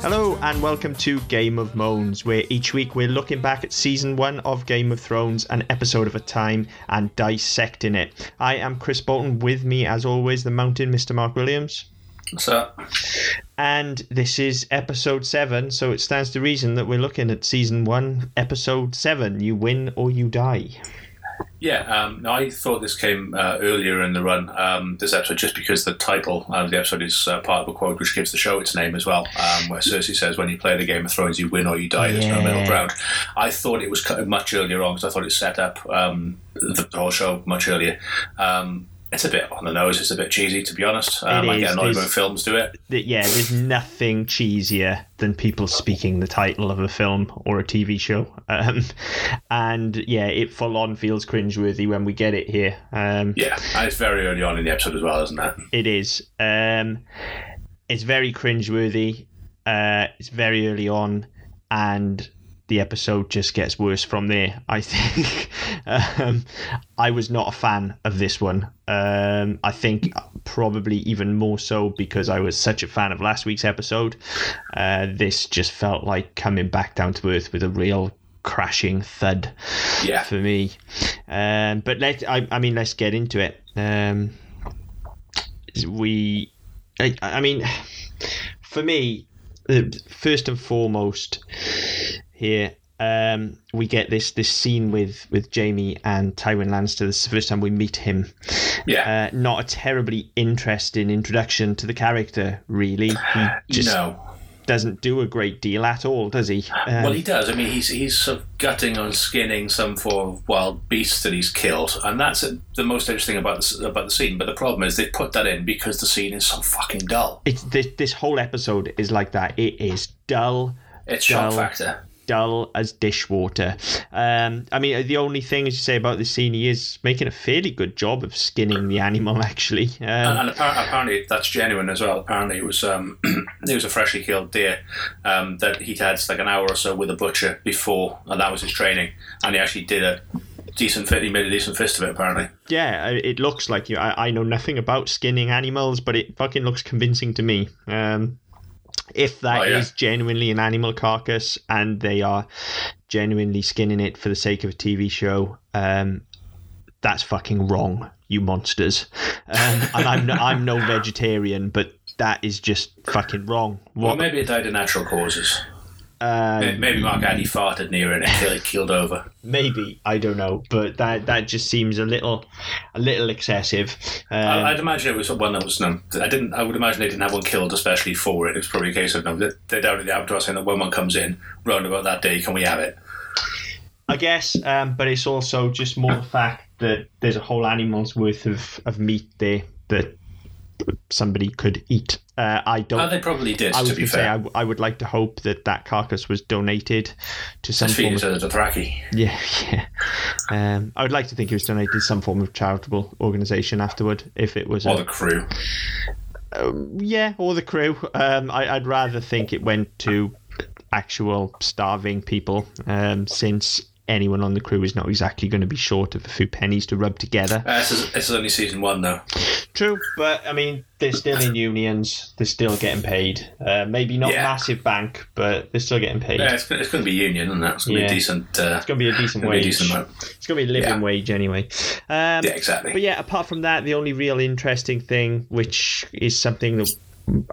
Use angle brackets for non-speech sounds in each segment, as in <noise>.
Hello and welcome to Game of Moans, where each week we're looking back at season one of Game of Thrones, an episode of a time, and dissecting it. I am Chris Bolton. With me, as always, the Mountain, Mr. Mark Williams. What's up? And this is episode seven, so it stands to reason that we're looking at season one, episode seven. You win or you die. Yeah, um, no, I thought this came uh, earlier in the run, um, this episode, just because the title of the episode is uh, part of a quote which gives the show its name as well, um, where Cersei says, When you play the Game of Thrones, you win or you die. There's no middle ground. I thought it was cut much earlier on because I thought it set up um, the whole show much earlier. Um, it's a bit on the nose, it's a bit cheesy, to be honest. Um, I get annoyed when films do it. Yeah, there's nothing cheesier than people speaking the title of a film or a TV show. Um, and yeah, it full on feels cringeworthy when we get it here. Um, Yeah, and it's very early on in the episode as well, isn't it? It is. Um, it's very cringeworthy. Uh, it's very early on, and the episode just gets worse from there. I think. <laughs> um, I was not a fan of this one. Um, I think probably even more so because I was such a fan of last week's episode. Uh, this just felt like coming back down to earth with a real crashing thud Yeah. for me. Um, but let I, I mean let's get into it. Um, we, I, I mean, <sighs> for me, uh, first and foremost, here um, we get this this scene with with Jaime and Tywin Lannister. This is the first time we meet him. Yeah. Uh, not a terribly interesting introduction to the character, really. He <sighs> just no. doesn't do a great deal at all, does he? Um, Well, he does. I mean, he's he's sort of gutting and skinning some form of wild beast that he's killed, and that's the most interesting about this, about the scene. But the problem is they put that in because the scene is so fucking dull. it's this, this whole episode is like that. It is dull, It's shock Dull. factor. Dull as dishwater. Um, I mean, the only thing, as you say about this scene, he is making a fairly good job of skinning the animal. <laughs> Actually, um, And apparently, apparently that's genuine as well. Apparently it was um, <clears throat> it was a freshly killed deer um, that he'd had like an hour or so with a butcher before, and that was his training. And he actually did a decent fit. He made a decent fist of it. Apparently. yeah, it looks like you. I, I know nothing about skinning animals, but it fucking looks convincing to me. Um, if that is Oh, yeah. genuinely an animal carcass and they are genuinely skinning it for the sake of a TV show, um, that's fucking wrong, you monsters. Um, and I'm no, I'm no <laughs> vegetarian, but that is just fucking wrong. Well, What? maybe it died of natural causes. Uh, Maybe Mark Addy farted near it and it killed- over. maybe I don't know, but that that just seems a little a little excessive. Um, I- I'd imagine it was one that was no. I didn't. I would imagine they didn't have one killed especially for it. It was probably a case of no. They, they doubted the abattoir saying that when one comes in round about that day, can we have it? I guess, um, but it's also just more the fact that there's a whole animal's worth of, of meat there that somebody could eat. Uh, I don't. Oh, they probably did. I was to be going to say, fair, I, I would like to hope that that carcass was donated to some form of it to the Dothraki. Yeah, <laughs> yeah. Um, I would like to think it was donated to some form of charitable organisation afterward, if it was. or A, the crew. um, yeah, or the crew. Um, I, I'd rather think it went to actual starving people, um, since anyone on the crew is not exactly going to be short of a few pennies to rub together. Uh, this, is, this is only season one though. True, but I mean, they're still in unions. They're still getting paid. Uh, maybe not Yeah. massive bank, but they're still getting paid. Yeah, it's, it's going to be union, and that's going to Yeah. be a decent. Uh, It's going to be a decent be a wage. decent. It's going to be a living Yeah. wage anyway. Um, Yeah, exactly. But yeah, apart from that, the only real interesting thing, which is something that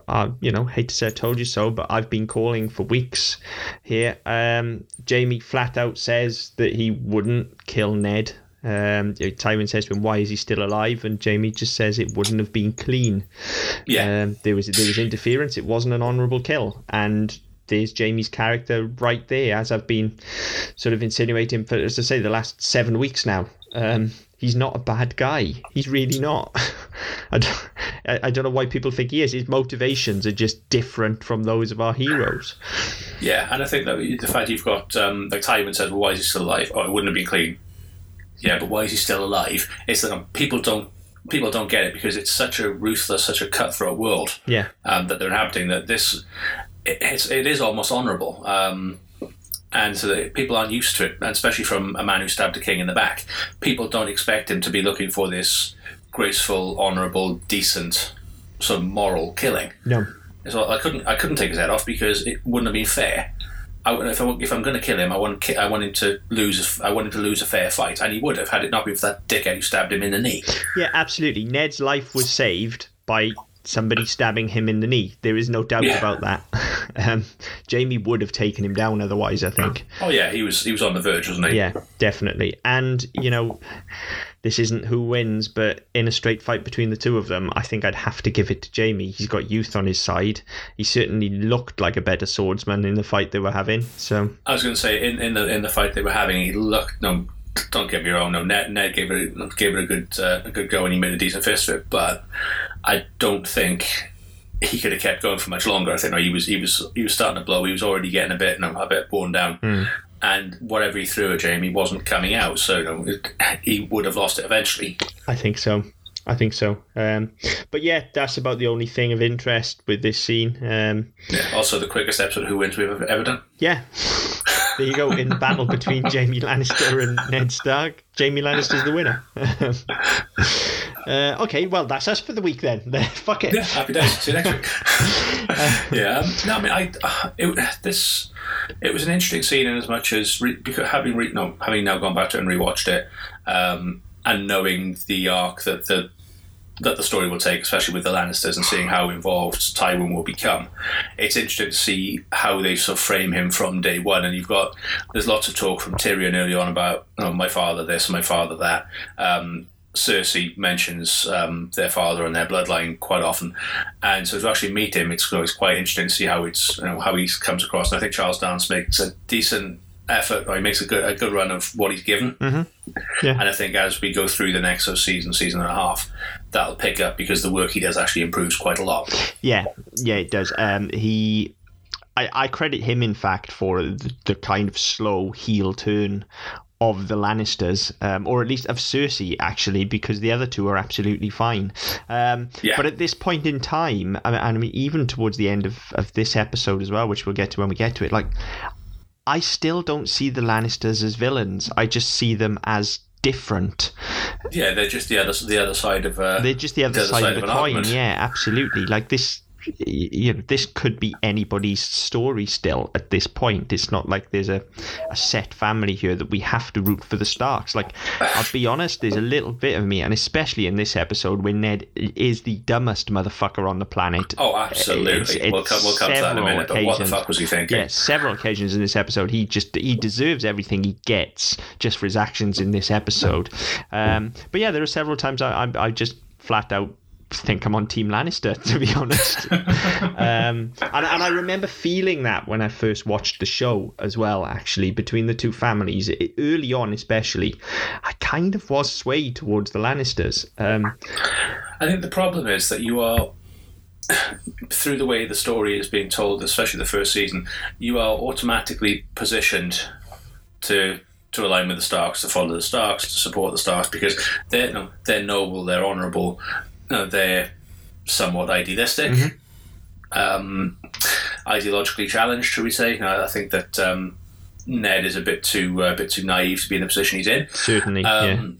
I, you know, hate to say I told you so, but I've been calling for weeks here. Um, Jaime flat out says that he wouldn't kill Ned. Um, Tywin says to him, "Why is he still alive?" And Jaime just says it wouldn't have been clean. Yeah. Um, there was there was interference. It wasn't an honourable kill, and there's Jaime's character right there, as I've been sort of insinuating for, as I say, the last seven weeks now. Um, he's not a bad guy. He's really not. <laughs> I don't, I don't know why people think he is. His motivations are just different from those of our heroes. Yeah, and I think that the fact you've got um, like Tywin says, well, why is he still alive? Oh, it wouldn't have been clean. Yeah, but why is he still alive? It's that people don't people don't get it because it's such a ruthless, such a cutthroat world Yeah, um, that they're inhabiting that this it, it's, it is almost honourable. Um, and so that people aren't used to it, and especially from a man who stabbed a king in the back. People don't expect him to be looking for this graceful, honourable, decent, sort of moral killing. no, So I couldn't I couldn't take his head off because it wouldn't have been fair. I, if, I, if I'm going to kill him, I want I want him to lose. A, I want him to lose a fair fight, and he would have had it not been for that dickhead who stabbed him in the knee. Yeah, absolutely. Ned's life was saved by somebody stabbing him in the knee. There is no doubt Yeah. about that. <laughs> Um, Jaime would have taken him down otherwise, I think. Oh yeah, he was he was on the verge, wasn't he? Yeah, definitely. And, you know, this isn't who wins, but in a straight fight between the two of them, I think I'd have to give it to Jaime. He's got youth on his side. He certainly looked like a better swordsman in the fight they were having. So, I was going to say in, in the in the fight they were having, he looked no. Don't get me wrong. No, Ned, Ned gave it a, gave it a good uh, a good go, and he made a decent fist of it. But I don't think he could have kept going for much longer. I think no, he was he was he was starting to blow. He was already getting a bit no, a bit worn down, and whatever he threw at Jaime wasn't coming out. So no, it, he would have lost it eventually. I think so. I think so. Um, but yeah, that's about the only thing of interest with this scene. Um, Yeah. Also, the quickest episode of Who Wins we've ever done. yeah, there you go. In the battle between <laughs> Jaime Lannister and Ned Stark, Jaime Lannister's the winner. <laughs> uh, okay, well, that's us for the week then. <laughs> Fuck it. Yeah, happy days. See you next week. yeah, um, no, I mean, I uh, it, this it was an interesting scene in as much as re, because having re, no, having now gone back to it and rewatched it, um, and knowing the arc that the that the story will take, especially with the Lannisters, and seeing how involved Tywin will become. It's interesting to see how they sort of frame him from day one. And you've got there's lots of talk from Tyrion early on about oh, my father this, my father that. Um, Cersei mentions um, their father and their bloodline quite often, and so to actually meet him, it's, it's quite interesting to see how it's you know, how he comes across. And I think Charles Dance makes a decent effort, or he makes a good a good run of what he's given. Yeah. And I think as we go through the next of season, season and a half, that'll pick up because the work he does actually improves quite a lot. Yeah, yeah, it does. Um, he, I, I credit him, in fact, for the, the kind of slow heel turn of the Lannisters, um, or at least of Cersei, actually, because the other two are absolutely fine. Um, Yeah. But at this point in time, I mean, and I mean, even towards the end of, of this episode as well, which we'll get to when we get to it, like, I still don't see the Lannisters as villains. I just see them as different. Yeah, they're just the other the other side of. Uh, They're just the other, side, of the coin. argument. Yeah, absolutely. Like this, you know, this could be anybody's story still at this point. It's not like there's a, a set family here that we have to root for the Starks. Like, I'll be honest, there's a little bit of me, and especially in this episode where Ned is the dumbest motherfucker on the planet. Oh, absolutely. It's- it's we'll come, we'll come to that in a minute. But what the fuck was he thinking? Yeah, several occasions in this episode, he just he deserves everything he gets just for his actions in this episode. Um, but yeah, there are several times I, I, I just flat out think I'm on Team Lannister, <laughs> to be honest. <laughs> um, and, and I remember feeling that when I first watched the show as well. Actually, between the two families, it, early on especially, I kind of was swayed towards the Lannisters. Um, I think the problem is that you are, <coughs> through the way the story is being told, especially the first season, you are automatically positioned to to align with the Starks, to follow the Starks, to support the Starks because they're they're noble, they're honourable, no, they're somewhat idealistic. Um, ideologically challenged, should we say? No, I think that um, Ned is a bit too uh, a bit too naive to be in the position he's in. certainly, yeah. Um,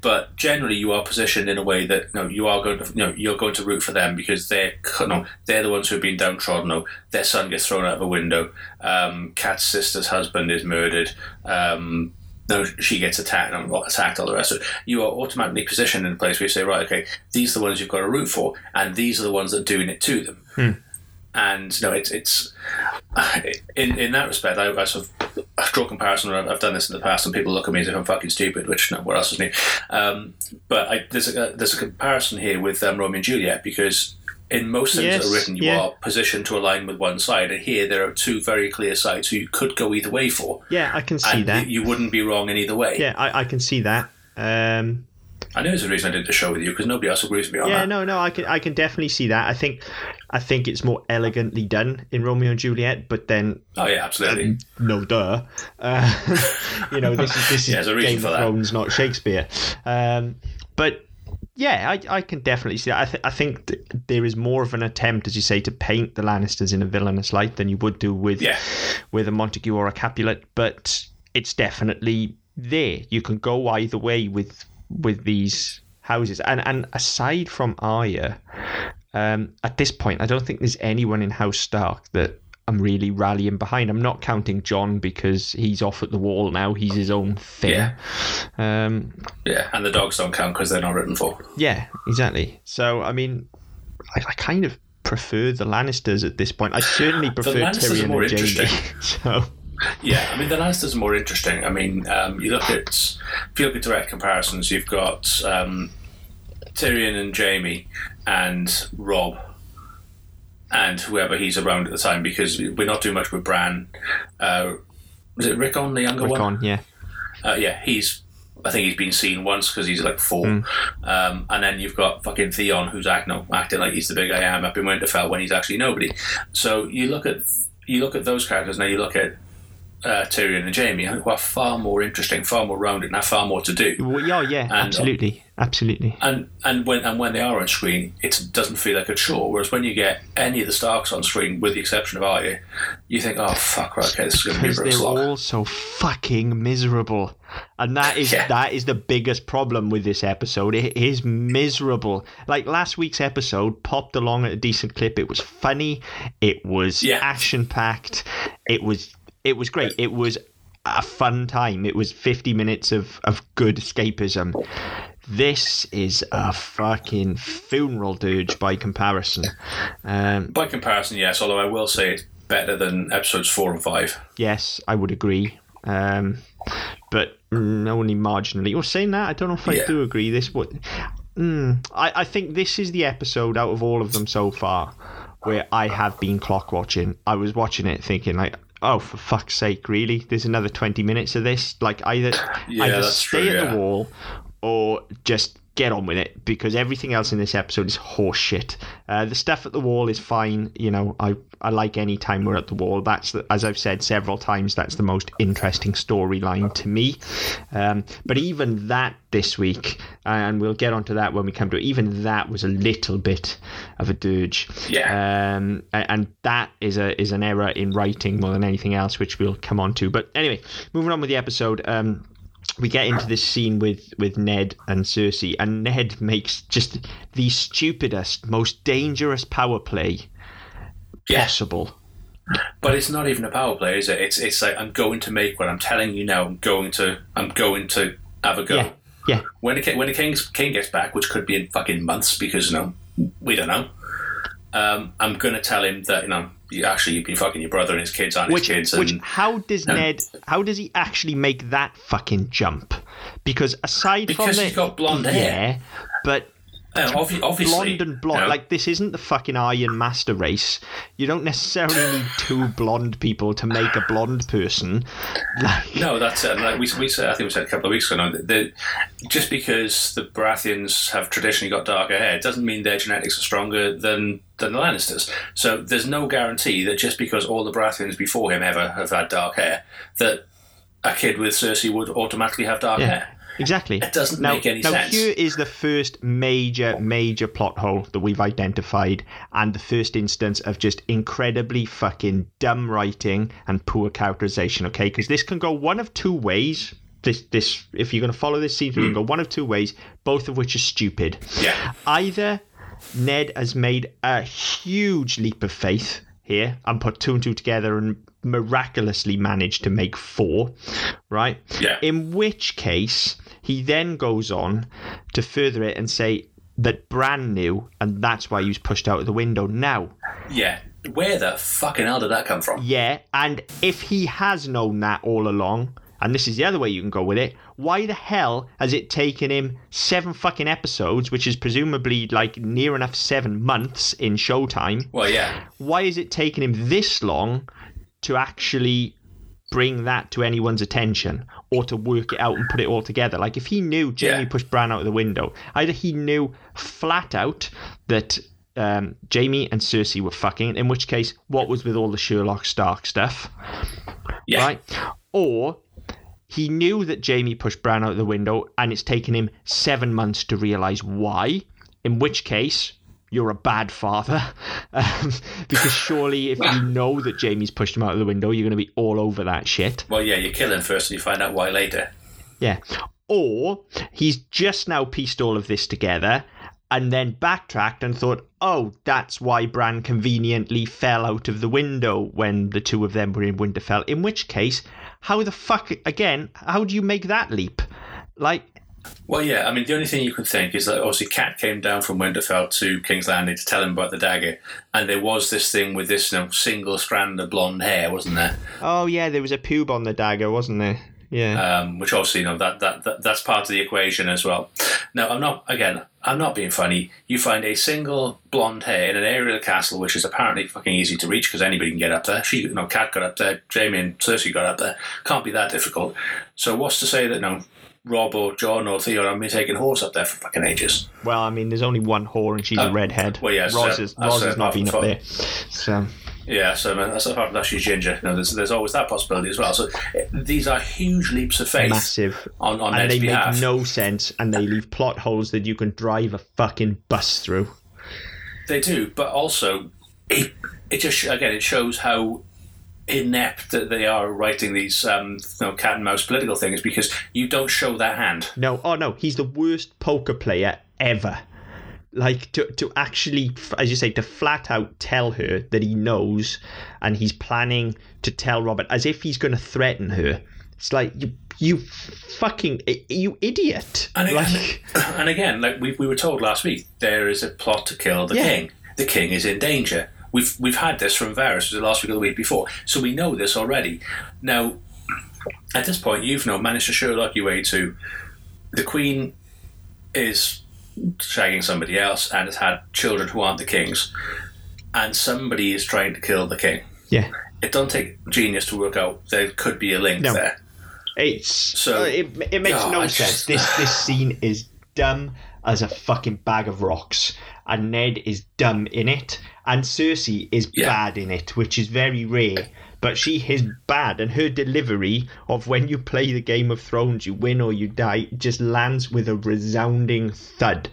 But generally, you are positioned in a way that you know, you are going to you know you're going to root for them because they're you know, they're the ones who have been downtrodden. No, their son gets thrown out of a window. Um, Cat's sister's husband is murdered. No, she gets attacked and I'm got attacked. All the rest of it. You are automatically positioned in a place where you say, right, okay, these are the ones you've got to root for, and these are the ones that are doing it to them. And you know, it's it's <sighs> in in that respect, I, I sort of I draw comparison. I've, I've done this in the past, and people look at me as if I'm fucking stupid. Which, no, what else is new? Um, but I, there's a there's a comparison here with um, Romeo and Juliet because in most things that are written, you yeah. are positioned to align with one side, and here there are two very clear sides who you could go either way for, yeah, I can see and that. you wouldn't be wrong in either way. Yeah, I, I can see that. Um, I know there's a reason I did the show with you because nobody else agrees with me on yeah, that. Yeah, no, no, I can, I can definitely see that. I think, I think it's more elegantly done in Romeo and Juliet. But then, Oh yeah, absolutely. no, duh, uh, <laughs> you know, this is this is <laughs> Yeah, a Game for of that. Thrones, not Shakespeare. Um, but yeah, I, I can definitely see that. I, th- I think th- there is more of an attempt, as you say, to paint the Lannisters in a villainous light than you would do with Yeah. with a Montague or a Capulet. But it's definitely there. You can go either way with with these houses. And and aside from Arya, Um, at this point, I don't think there's anyone in House Stark that I'm really rallying behind. I'm not counting Jon because he's off at the wall now. He's his own thing. Yeah. Um, Yeah, and the dogs don't count because they're not written for. yeah, exactly. So, I mean, I, I kind of prefer the Lannisters at this point. I certainly prefer Tyrion more and Jaime. <laughs> So, Yeah, I mean the Lannisters are more interesting. I mean, um, you look at if you look at direct comparisons, you've got um, Tyrion and Jaime and Robb and whoever he's around at the time because we're not doing much with Bran. Uh, was it Rickon, the younger one? Rickon, yeah. Uh, yeah, he's. I think he's been seen once because he's like four. Hmm. Um, and then you've got fucking Theon, who's act, no, acting like he's the big I am up in Winterfell when he's actually nobody. So you look at you look at those characters now. You look at uh, Tyrion and Jaime, who are far more interesting, far more rounded, and have far more to do. Well, yeah, yeah, uh, absolutely. Absolutely. And and when and when they are on screen, it doesn't feel like a chore. Whereas when you get any of the Starks on screen, with the exception of Arya, you think, oh fuck, right, okay, this is going to be a because they're slog. all so fucking miserable and that is <laughs> Yeah. that is the biggest problem with this episode it is miserable like last week's episode popped along at a decent clip it was funny it was Yeah. action packed it was it was great it was a fun time it was 50 minutes of of good escapism this is a fucking funeral dirge by comparison um By comparison, yes. Although I will say it's better than episodes four and five. Yes, I would agree. Um, but mm, only marginally. You're saying that? I don't know if I Yeah. do agree. This what? Mm, I, I think this is the episode out of all of them so far where I have been clock watching. I was watching it thinking like, oh, for fuck's sake, really? There's another twenty minutes of this. Like either <sighs> Yeah, either stay true, at yeah. the wall or just get on with it because everything else in this episode is horseshit. Uh, the stuff at the wall is fine. You know, I I like any time we're at the wall. That's the, as I've said several times. That's the most interesting storyline to me. Um, but even that this week, and we'll get onto that when we come to it. Even that was a little bit of a dirge. Yeah. Um, and that is a is an error in writing more than anything else, which we'll come on to. But anyway, moving on with the episode. Um, we get into this scene with with Ned and Cersei, and Ned makes just the stupidest, most dangerous power play Yeah. possible. But it's not even a power play, is it? It's it's like I'm going to make one. I'm telling you now. I'm going to. I'm going to have a go. Yeah, yeah, When the king, when the king's king gets back, which could be in fucking months, because you know we don't know. Um, I'm going to tell him that you know actually you've been fucking your brother and his kids and which his kids. which And, how does Ned how does he actually make that fucking jump? Because aside from Because the he's got blonde hair. but uh, obvi- obviously, blonde and blonde. know, Like this isn't the fucking Aryan Master race. You don't necessarily need two <laughs> blonde people to make a blonde person. Like No, that's it. Like we, we said, I think we said a couple of weeks ago. Now, that just because the Baratheons have traditionally got darker hair doesn't mean their genetics are stronger than than the Lannisters. So there's no guarantee that just because all the Baratheons before him ever have had dark hair, that a kid with Cersei would automatically have dark Yeah. hair. Exactly. It doesn't now, make any now sense. here is the first major, major plot hole that we've identified, and the first instance of just incredibly fucking dumb writing and poor characterization. Okay, because this can go one of two ways. This, this, if you're going to follow this scene, you can go one of two ways, both of which are stupid. Yeah, Either Ned has made a huge leap of faith here and put two and two together and miraculously managed to make four, right? yeah, In which case, he then goes on to further it and say that Bran knew, and that's why he was pushed out of the window. Now, yeah. Where the fucking hell did that come from? yeah, and if he has known that all along, and this is the other way you can go with it, why the hell has it taken him seven fucking episodes, which is presumably like near enough seven months in Showtime? Well, yeah, why is it taking him this long to actually bring that to anyone's attention or to work it out and put it all together? Like if he knew Jaime Yeah. pushed Bran out of the window, either he knew flat out that um, Jaime and Cersei were fucking, in which case, what was with all the Sherlock Stark stuff, yeah. right? Or he knew that Jaime pushed Bran out of the window and it's taken him seven months to realize why, in which case, you're a bad father. <laughs> Um, because surely if you <laughs> know that Jaime's pushed him out of the window, you're going to be all over that shit. Well, yeah. You kill him first, and you find out why later. Yeah. Or he's just now pieced all of this together and then backtracked and thought, oh, that's why Bran conveniently fell out of the window when the two of them were in Winterfell. In which case, how the fuck, again, how do you make that leap? Like, Well, yeah. I mean, the only thing you can think is that obviously Cat came down from Winterfell to King's Landing to tell him about the dagger, and there was this thing with this you know, single strand of blonde hair, wasn't there? oh yeah, there was a pube on the dagger, wasn't there? Yeah. um, which obviously you know that, that that that's part of the equation as well. Now I'm not again I'm not being funny. You find a single blonde hair in an area of the castle which is apparently fucking easy to reach because anybody can get up there. She you know Cat got up there, Jaime and Cersei got up there. Can't be that difficult. So what's to say that no Robb or Jon or Theo are me taking horse up there for fucking ages? well, I mean, there's only one whore and she's a Oh, redhead. well, yeah, so is, Ros has not been up there. So, Yeah, so man, that's apart from that she's ginger. You know, there's there's always that possibility as well. So these are huge leaps of faith massive. on on and they behalf. make no sense and they leave plot holes that you can drive a fucking bus through. They do, but also it, it just again it shows how inept that they are writing these um, you know, cat and mouse political things because you don't show that hand. No, oh no, he's the worst poker player ever. Like to to actually, as you say, to flat out tell her that he knows, and he's planning to tell Robert as if he's going to threaten her. It's like you, you fucking, you idiot! And, like, and, and again, like we, we were told last week, there is a plot to kill the Yeah. king. The king is in danger. We've we've had this from was it last week or the week before, so we know this already. Now, at this point, you've now managed to Sherlock your way to the queen is shagging somebody else and has had children who aren't the king's, and somebody is trying to kill the king. yeah, It doesn't take genius to work out there could be a link No. there. it's So- uh, it, it makes God, no I sense. This this scene is dumb as a fucking bag of rocks, and Ned is dumb in it, and Cersei is Yeah. bad in it, which is very rare. But she is bad, and her delivery of when you play the Game of Thrones, you win or you die, just lands with a resounding thud.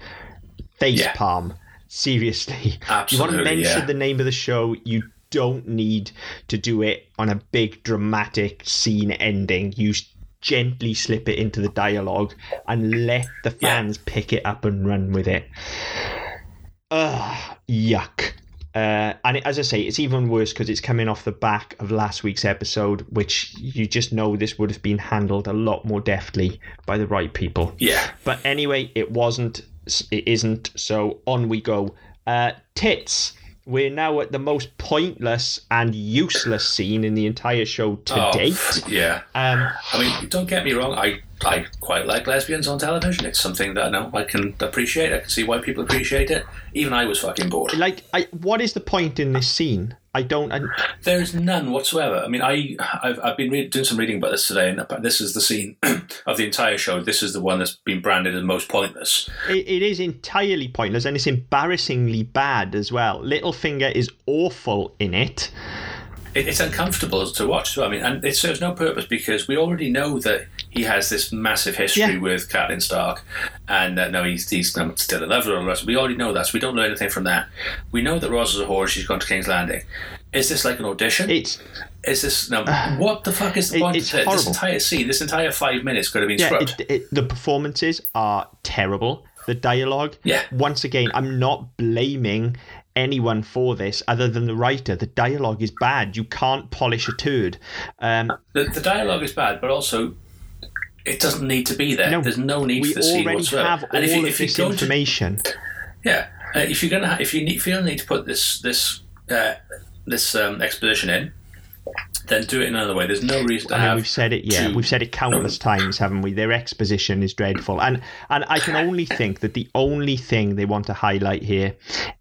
Face Yeah. palm. Seriously. <laughs> you want to mention yeah. the name of the show, you don't need to do it on a big dramatic scene ending. You gently slip it into the dialogue and let the fans pick it up and run with it. Ugh, yuck. Uh, and it, as I say, it's even worse because it's coming off the back of last week's episode, which you just know this would have been handled a lot more deftly by the right people. Yeah. But anyway, it wasn't. It isn't. So on we go. Uh, tits. We're now at the most pointless and useless scene in the entire show to Oh, date. Yeah. Um, I mean, don't get me wrong. I, I quite like lesbians on television. It's something that I know I can appreciate. I can see why people appreciate it. Even I was fucking bored. like, I, what is the point in this scene? I don't. I, There's none whatsoever. I mean, I I've, I've been read, doing some reading about this today, and this is the scene <clears throat> of the entire show. This is the one that's been branded as most pointless. it, it is entirely pointless and it's embarrassingly bad as well. Littlefinger is awful in it. It, it's uncomfortable to watch. So I mean, and it serves no purpose because we already know that he has this massive history Yeah. with Catelyn Stark, and uh, no, he's he's um, still in love with her. and all the rest. We already know that, so we don't learn anything from that. We know that Ros is a whore. She's gone to King's Landing. Is this like an audition? It's is this no? <sighs> what the fuck is the It- point? of this? this entire scene, this entire five minutes could have been yeah. scrubbed. It, it, the performances are terrible. The dialogue. Yeah. Once again, I'm not blaming anyone for this other than the writer. The dialogue is bad. You can't polish a turd. Um, The, the dialogue is bad, but also it doesn't need to be there. no, There's no need we for the scene already whatsoever. have all if you, of if you this go to information. Yeah, uh, if you're gonna, if you need, feel the need to put this this uh, this um, exposition in, then do it in another way. There's no reason to I mean, have. we've said it. Yeah, two- we've said it countless times, haven't we? Their exposition is dreadful, and and I can only think that the only thing they want to highlight here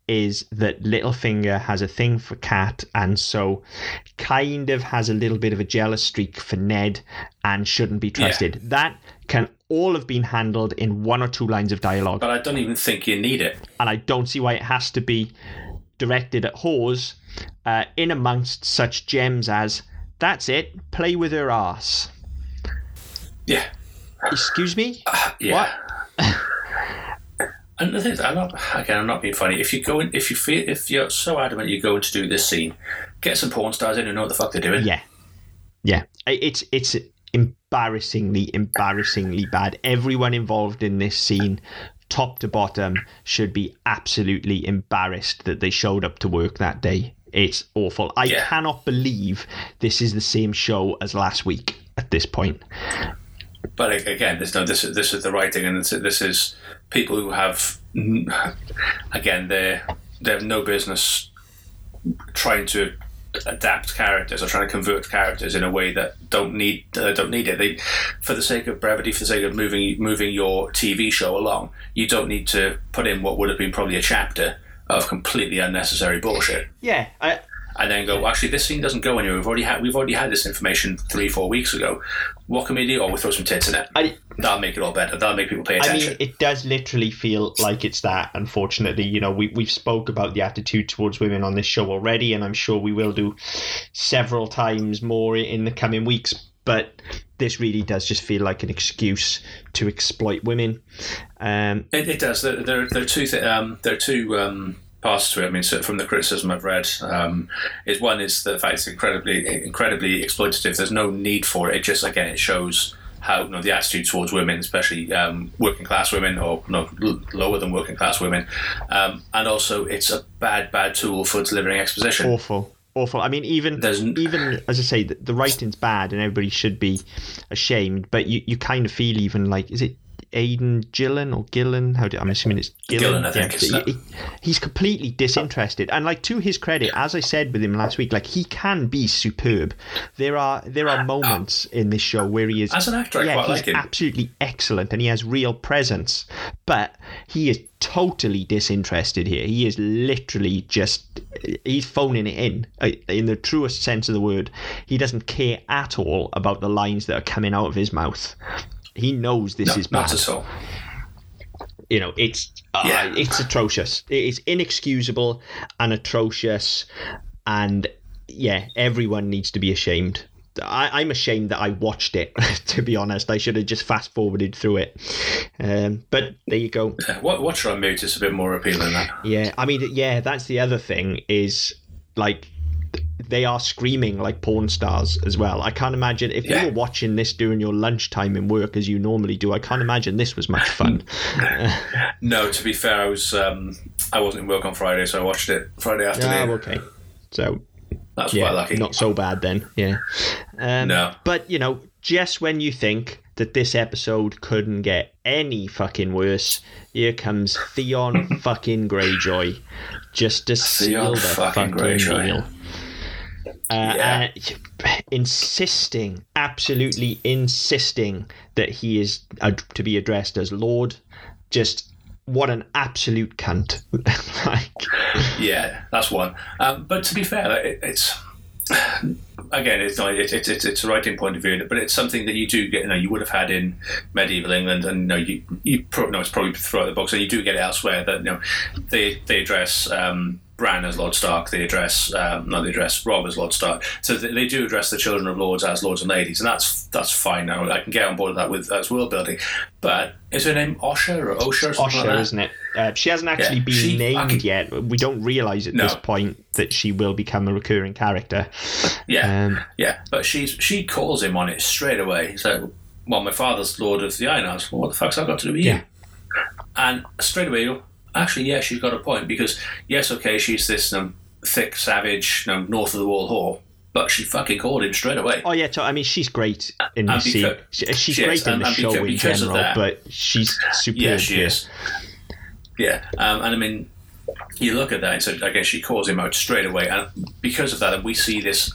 is that Littlefinger has a thing for Cat, and so kind of has a little bit of a jealous streak for Ned, and shouldn't be trusted. That can all have been handled in one or two lines of dialogue, but I don't even think you need it. and I don't see why it has to be directed at whores uh, in amongst such gems as. That's it. Play with her ass. Yeah, Excuse me? yeah. <laughs> And the thing is, I'm not again. I'm not being funny. If you go in, if you feel, if you're so adamant you're going to do this scene, get some porn stars in who know what the fuck they're doing. Yeah. Yeah. It's it's embarrassingly, embarrassingly bad. Everyone involved in this scene top to bottom, should be absolutely embarrassed that they showed up to work that day. It's awful. I Yeah. cannot believe this is the same show as last week at this point. But again, there's no this. is- This is the writing, and this, this is people who have again they they have no business trying to adapt characters or trying to convert characters in a way that don't need uh, don't need it. They, for the sake of brevity, for the sake of moving moving your TV show along, you don't need to put in what would have been probably a chapter of completely unnecessary bullshit Yeah, I, and then go, actually, this scene doesn't go anywhere. We've already had we've already had this information three, four weeks ago. What can we do? Oh, we throw some tits in it. I, That'll make it all better. That'll make people pay attention. I mean, it does literally feel like it's that. Unfortunately, you know, we we've spoke about the attitude towards women on this show already, and I'm sure we will do several times more in the coming weeks. But this really does just feel like an excuse to exploit women. Um, it, it does. There, there, there are two. Th- um, there are two um, parts to it. I mean, so from the criticism I've read, um, is one is the fact it's incredibly, incredibly exploitative. There's no need for it. It just again it shows how you know the attitude towards women, especially um, working class women or no l- lower than working class women, um, and also it's a bad, bad tool for delivering exposition. awful, awful. I mean, even even as I say, the, the writing's bad, and everybody should be ashamed. But you, you kind of feel even like is it Aidan Gillen or Gillen? How do I'm assuming it's Gillen. Gillen, I think, Yeah, he- he's completely disinterested, and like to his credit, as I said with him last week, like he can be superb. There are there are moments in this show where he is As an actor, yeah, quite he's like him. absolutely excellent, and he has real presence. But he is totally disinterested here. He is literally just he's phoning it in uh, in the truest sense of the word. He doesn't care at all about the lines that are coming out of his mouth. He knows this No, is bad not at all. you know it's uh, Yeah. it's atrocious it is inexcusable and atrocious and yeah everyone needs to be ashamed I, I'm ashamed that I watched it. <laughs> To be honest, I should have just fast forwarded through it. Um, but there you go. What Watch on Mute is a bit more appealing than that. Yeah, I mean, yeah, that's the other thing is like they are screaming like porn stars as well. I can't imagine if Yeah. you were watching this during your lunchtime in work as you normally do. I can't imagine this was much fun. <laughs> No, to be fair, I was um, I wasn't in work on Friday, so I watched it Friday Ah, afternoon. okay. So That's yeah, quite lucky. not so bad then. Yeah. Um, No. But you know, just when you think that this episode couldn't get any fucking worse, here comes Theon <laughs> fucking Greyjoy, just to seal the fucking fucking, Greyjoy. deal. Uh, Yeah. and insisting, absolutely insisting that he is to be addressed as Lord. Just what an absolute cunt! <laughs> like, Yeah, that's one. Um, but to be fair, it, it's again, it's not it's it's it's it's a writing point of view, but it's something that you do get. You know, you would have had in medieval England, and you know, you you pro- no, it's probably throughout the books, and you do get it elsewhere. That you know, they they address. Um, Bran as Lord Stark, they address um, no, they address Robb as Lord Stark. So they, they do address the children of lords as lords and ladies, and that's that's fine. Now I can get on board with that with as world building. But is her name Osha or Osha or something Osha, like that? isn't it? Uh, she hasn't actually Yeah, been she named fucking- yet. We don't realise at No. this point that she will become a recurring character. Yeah, Um, yeah. But she's she calls him on it straight away. He's like, "Well, my father's Lord of the Iron Isles. Well, what the fuck's I got to do with you?" And straight away, you go, actually, yeah, she's got a point because yes, okay, she's this um, thick savage, you know, north of the wall whore, but she fucking called him straight away. oh yeah, I mean she's great in And the scene. She- She's she is, great in and- the and show because- in general, that- but she's superb. Yeah, she here. is. Yeah, um, and I mean, you look at that, and so again, she calls him out straight away, and because of that, we see this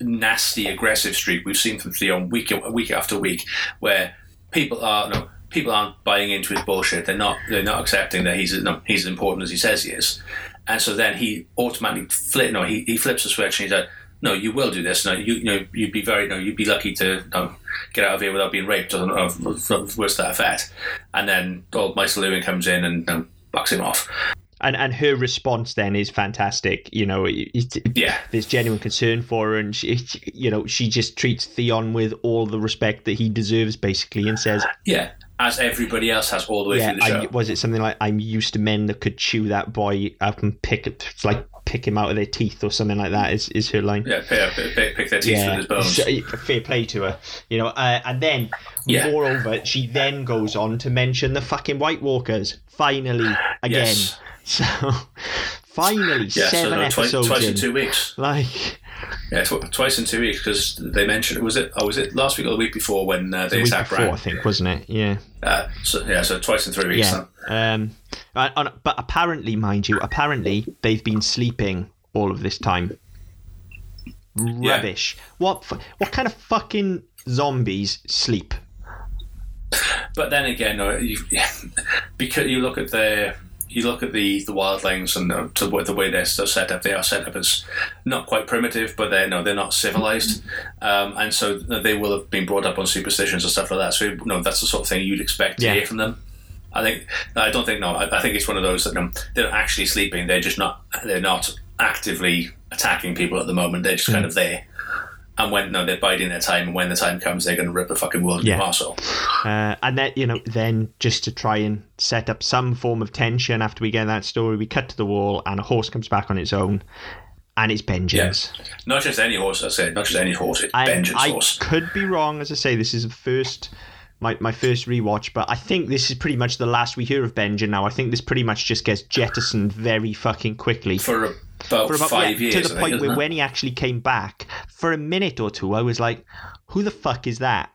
nasty, aggressive streak we've seen from Theon week week after week, where people are no people aren't buying into his bullshit. They're not they're not accepting that he's no, he's as important as he says he is, and so then he automatically flip no he, he flips the switch and he's like. No, you will do this. No, you, you know, you'd be very, no, you'd be lucky to no, get out of here without being raped or, or, or worse that effect. And then old Maester Luwin comes in and um, bucks him off. and and her response then is fantastic. You know, it, it, Yeah. there's genuine concern for her, and she, you know, she just treats Theon with all the respect that he deserves, basically, and says, Yeah, as everybody else has all the way yeah, through the show. I, was it something like I'm used to men that could chew that boy up and pick it's like pick him out of their teeth or something like that? Is is her line? yeah, pick, pick, pick their teeth with his bones. So, fair play to her, you know. Uh, and then, Yeah. moreover, she then goes on to mention the fucking White Walkers. Finally, <gasps> again. Yes. So, <laughs> finally, Yeah, so seven no, twi- episodes twice in. in two weeks. Like Yeah, tw- twice in two weeks because they mentioned was it? Oh, was it last week or the week before when uh, they week attacked before, I think, wasn't it? Yeah. Uh, so, yeah, so twice in three weeks. Yeah. then. Um, but apparently, mind you, apparently they've been sleeping all of this time. Rubbish. What? What kind of fucking zombies sleep? But then again, you, <laughs> because you look at the you look at the the wildlings and uh, to the, the way they're set up, they are set up as not quite primitive, but they're no, they're not civilized, um, and so they will have been brought up on superstitions and stuff like that. So you know, that's the sort of thing you'd expect to Yeah. hear from them. I think I don't think no. I, I think it's one of those that um, they're not actually sleeping. They're just not. They're not actively attacking people at the moment. They're just Hmm. kind of there. And when no, they're biding their time, and when the time comes, they're going to rip the fucking world Yeah. yeah. arsehole. Uh, and then you know, then just to try and set up some form of tension after we get that story, we cut to the wall, and a horse comes back on its own, and it's Benjamin's. Not just any horse, I say, not just any horse, it's Benjamin's I horse. could be wrong, as I say, this is the first. My, my first rewatch, but I think this is pretty much the last we hear of Benjamin now. I think this pretty much just gets jettisoned very fucking quickly. For about, for about five yeah, years. to the think, point isn't where it? when he actually came back for a minute or two, I was like, "Who the fuck is that?"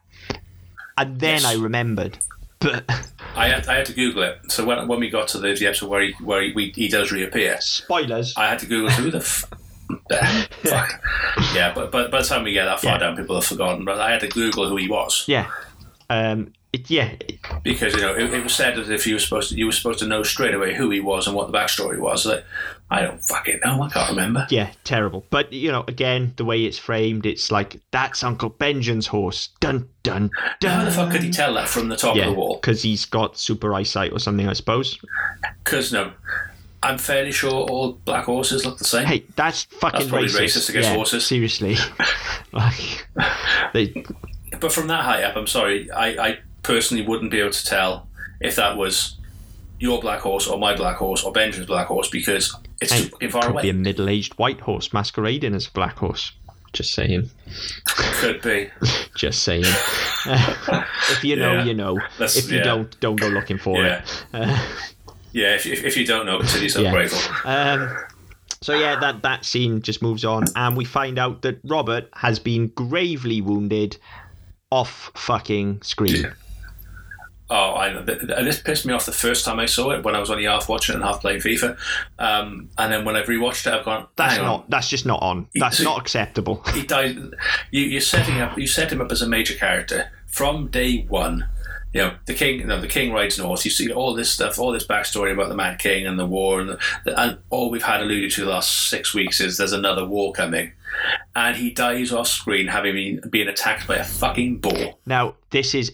And then Yes. I remembered, but <laughs> I had, I had to Google it. So when, when we got to the, the episode where he where he, we, he does reappear, spoilers. I had to Google who the f- <laughs> the <laughs> fuck. Yeah, but, but by the time we get that far Yeah. down, people have forgotten. But I had to Google who he was yeah, um, it, yeah, because you know it, it was said as if you were supposed to you were supposed to know straight away who he was and what the backstory was. Like, I don't fucking know. I can't remember. yeah, terrible. But you know, again, the way it's framed, it's like that's Uncle Benjamin's horse. Dun dun dun. How the fuck could he tell that from the top Yeah, of the wall? because he's got super eyesight or something, I suppose. Because no, I'm fairly sure all black horses look the same. Hey, that's fucking That's racist. racist against yeah, horses. Seriously, <laughs> like <laughs> they, But from that high up, I'm sorry, I, I personally wouldn't be able to tell if that was your black horse or my black horse or Benjamin's black horse because it's Hey, too fucking far could away. be a middle-aged white horse masquerading as a black horse. Just saying. Could be. <laughs> Just saying. <laughs> if you know, Yeah. you know. That's- if you yeah. don't, don't go looking for Yeah. it. <laughs> Uh, Yeah, if, if, if you don't know, consider yourself Yeah. grateful. um, so yeah, that that scene just moves on, and we find out that Robert has been gravely wounded off fucking screen. Oh, I know. Th- th- This pissed me off the first time I saw it when I was only half watching it and half playing FIFA. Um, and then when I've rewatched it, I've gone, That's hang on. not. That's just not on. That's see- not acceptable. he died. You, you're setting up. You set him up as a major character from day one. You know, the king. You know, the king rides north. You see all this stuff, all this backstory about the Mad King and the war, and, the, and all we've had alluded to the last six weeks is there's another war coming, and he dies off screen having been being attacked by a fucking boar. Now, this is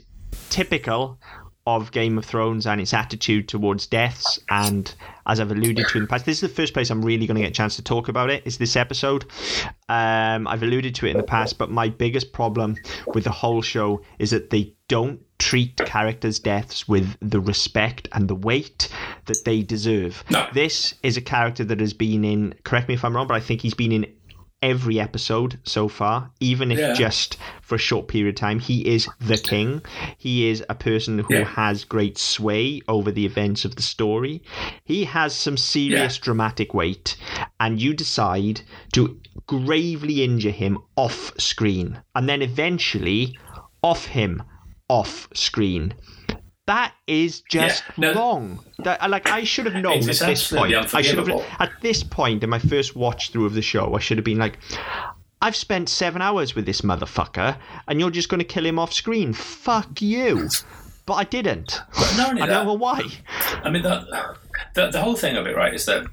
typical of Game of Thrones and its attitude towards deaths. And as I've alluded to in the past, this is the first place I'm really going to get a chance to talk about it. Is this episode? Um, I've alluded to it in the past, but my biggest problem with the whole show is that they don't treat characters' deaths with the respect and the weight that they deserve. No. This is a character that has been in. Correct me if I'm wrong, but I think he's been in every episode so far, even if Yeah. just for a short period of time. He is the king. He is a person who Yeah. has great sway over the events of the story. He has some serious Yeah. dramatic weight, and you decide to gravely injure him off screen, and then eventually off him off screen. That is just Yeah, no- wrong. That, like I should have known at this point. I should have at this point in my first watch through of the show. I should have been like, I've spent seven hours with this motherfucker, and you're just going to kill him off screen. Fuck you. But I didn't. But not only I that, don't know why. I mean, the, the the whole thing of it, right, is that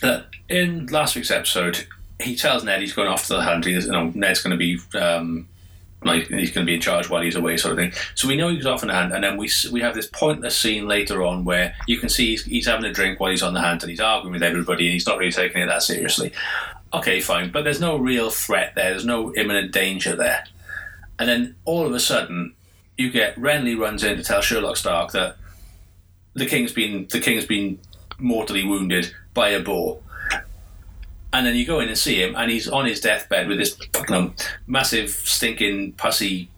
that in last week's episode, he tells Ned he's going off to the hunt. He's, you know, Ned's going to be um, like he's going to be in charge while he's away, sort of thing. So we know he's off on the hunt, and then we we have this pointless scene later on where you can see he's, he's having a drink while he's on the hunt, and he's arguing with everybody, and he's not really taking it that seriously. Okay, fine, but there's no real threat there. There's no imminent danger there. And then all of a sudden, you get Renly runs in to tell Sherlock Stark that the king's been the king's been mortally wounded by a boar. And then you go in and see him, and he's on his deathbed with this fucking massive, stinking, pussy,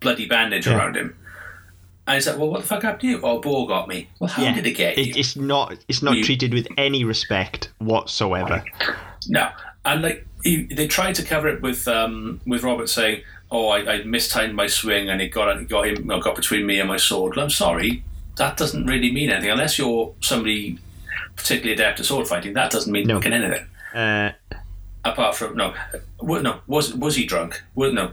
bloody bandage Yeah. around him. And he's like, "Well, what the fuck happened to you? Oh, boar got me. Well, how did it get you? It, it's not. It's not You- treated with any respect whatsoever. No, and like he, they tried to cover it with um, with Robert saying, "Oh, I, I mistimed my swing and it got it got him got between me and my sword." Well, I'm sorry, that doesn't really mean anything unless you're somebody particularly adept at sword fighting. That doesn't mean No. fucking anything. Uh, Apart from no, no was was he drunk? Was no.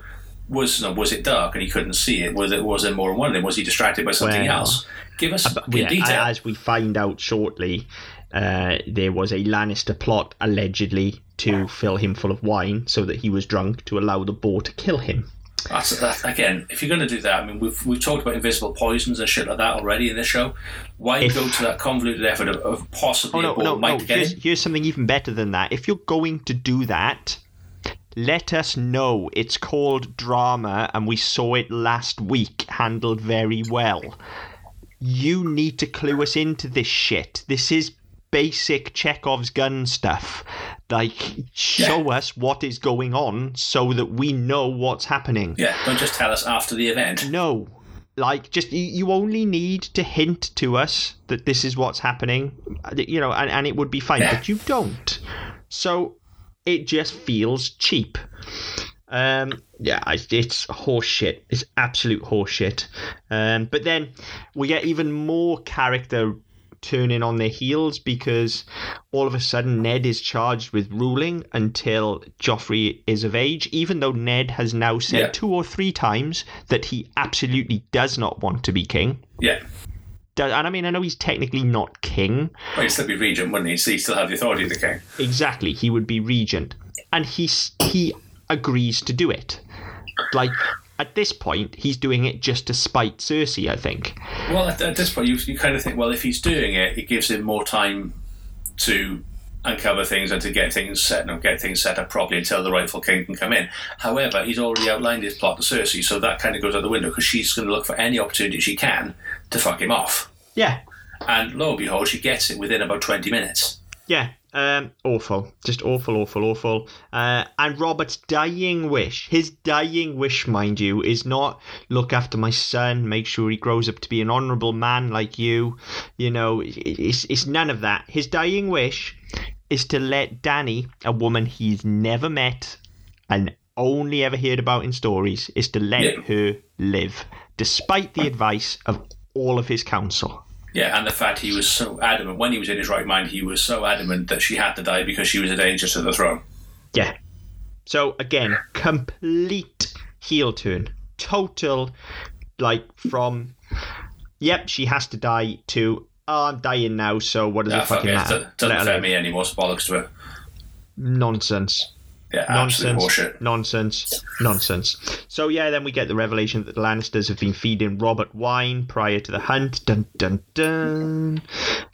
Was no, was it dark and he couldn't see it? Was it was there more than one of them? Was he distracted by something Well, else? Give us but yeah, detail. as we find out shortly, uh, there was a Lannister plot allegedly to fill him full of wine so that he was drunk to allow the boar to kill him. That's that again. If you're going to do that, I mean, we've we've talked about invisible poisons and shit like that already in this show. Why If- go to that convoluted effort of, of Oh possibly no, a no, might no! get Here's, here's something even better than that. If you're going to do that, let us know. It's called drama, and we saw it last week, handled very well. You need to clue us into this shit. This is basic Chekhov's gun stuff. Like, show us what is going on so that we know what's happening. Yeah, don't just tell us after the event. No. Like, just you, you only need to hint to us that this is what's happening, you know, and, and it would be fine, Yeah. but you don't. So it just feels cheap. Um, yeah, it's horseshit. It's absolute horseshit. Um, but then we get even more character turning on their heels because all of a sudden Ned is charged with ruling until Joffrey is of age, even though Ned has now said Yeah. two or three times that he absolutely does not want to be king. Yeah, And I mean, I know he's technically not king. well, he'd still be regent, wouldn't he? So he still have the authority of the king. Exactly, he would be regent, and he he agrees to do it. Like at this point, he's doing it just to spite Cersei. I think. Well, at, at this point, you, you kind of think, well, if he's doing it, it gives him more time to uncover things and to get things set and get things set up properly until the rightful king can come in. However, he's already outlined his plot to Cersei, so that kind of goes out the window because she's going to look for any opportunity she can to fuck him off. Yeah, And lo and behold, she gets it within about 20 minutes. yeah. Um, awful, just awful, awful, awful. Uh, and Robert's dying wish, his dying wish, mind you, is not look after my son, make sure he grows up to be an honourable man like you. You know, it's it's none of that. His dying wish is to let Danny, a woman he's never met and only ever heard about in stories, is to let Yeah. her live, despite the advice of all of his council. Yeah, and the fact he was so adamant, when he was in his right mind, he was so adamant that she had to die because she was a danger to the throne. Yeah. So again, complete heel turn. Total, like from, yep, she has to die to, oh, I'm dying now, so what does Ah, it fuck fucking it, matter? doesn't affect me anymore, so bollocks to it. Nonsense. Yeah, Nonsense, nonsense, nonsense. So yeah, then we get the revelation that the Lannisters have been feeding Robert wine prior to the hunt. Dun dun dun.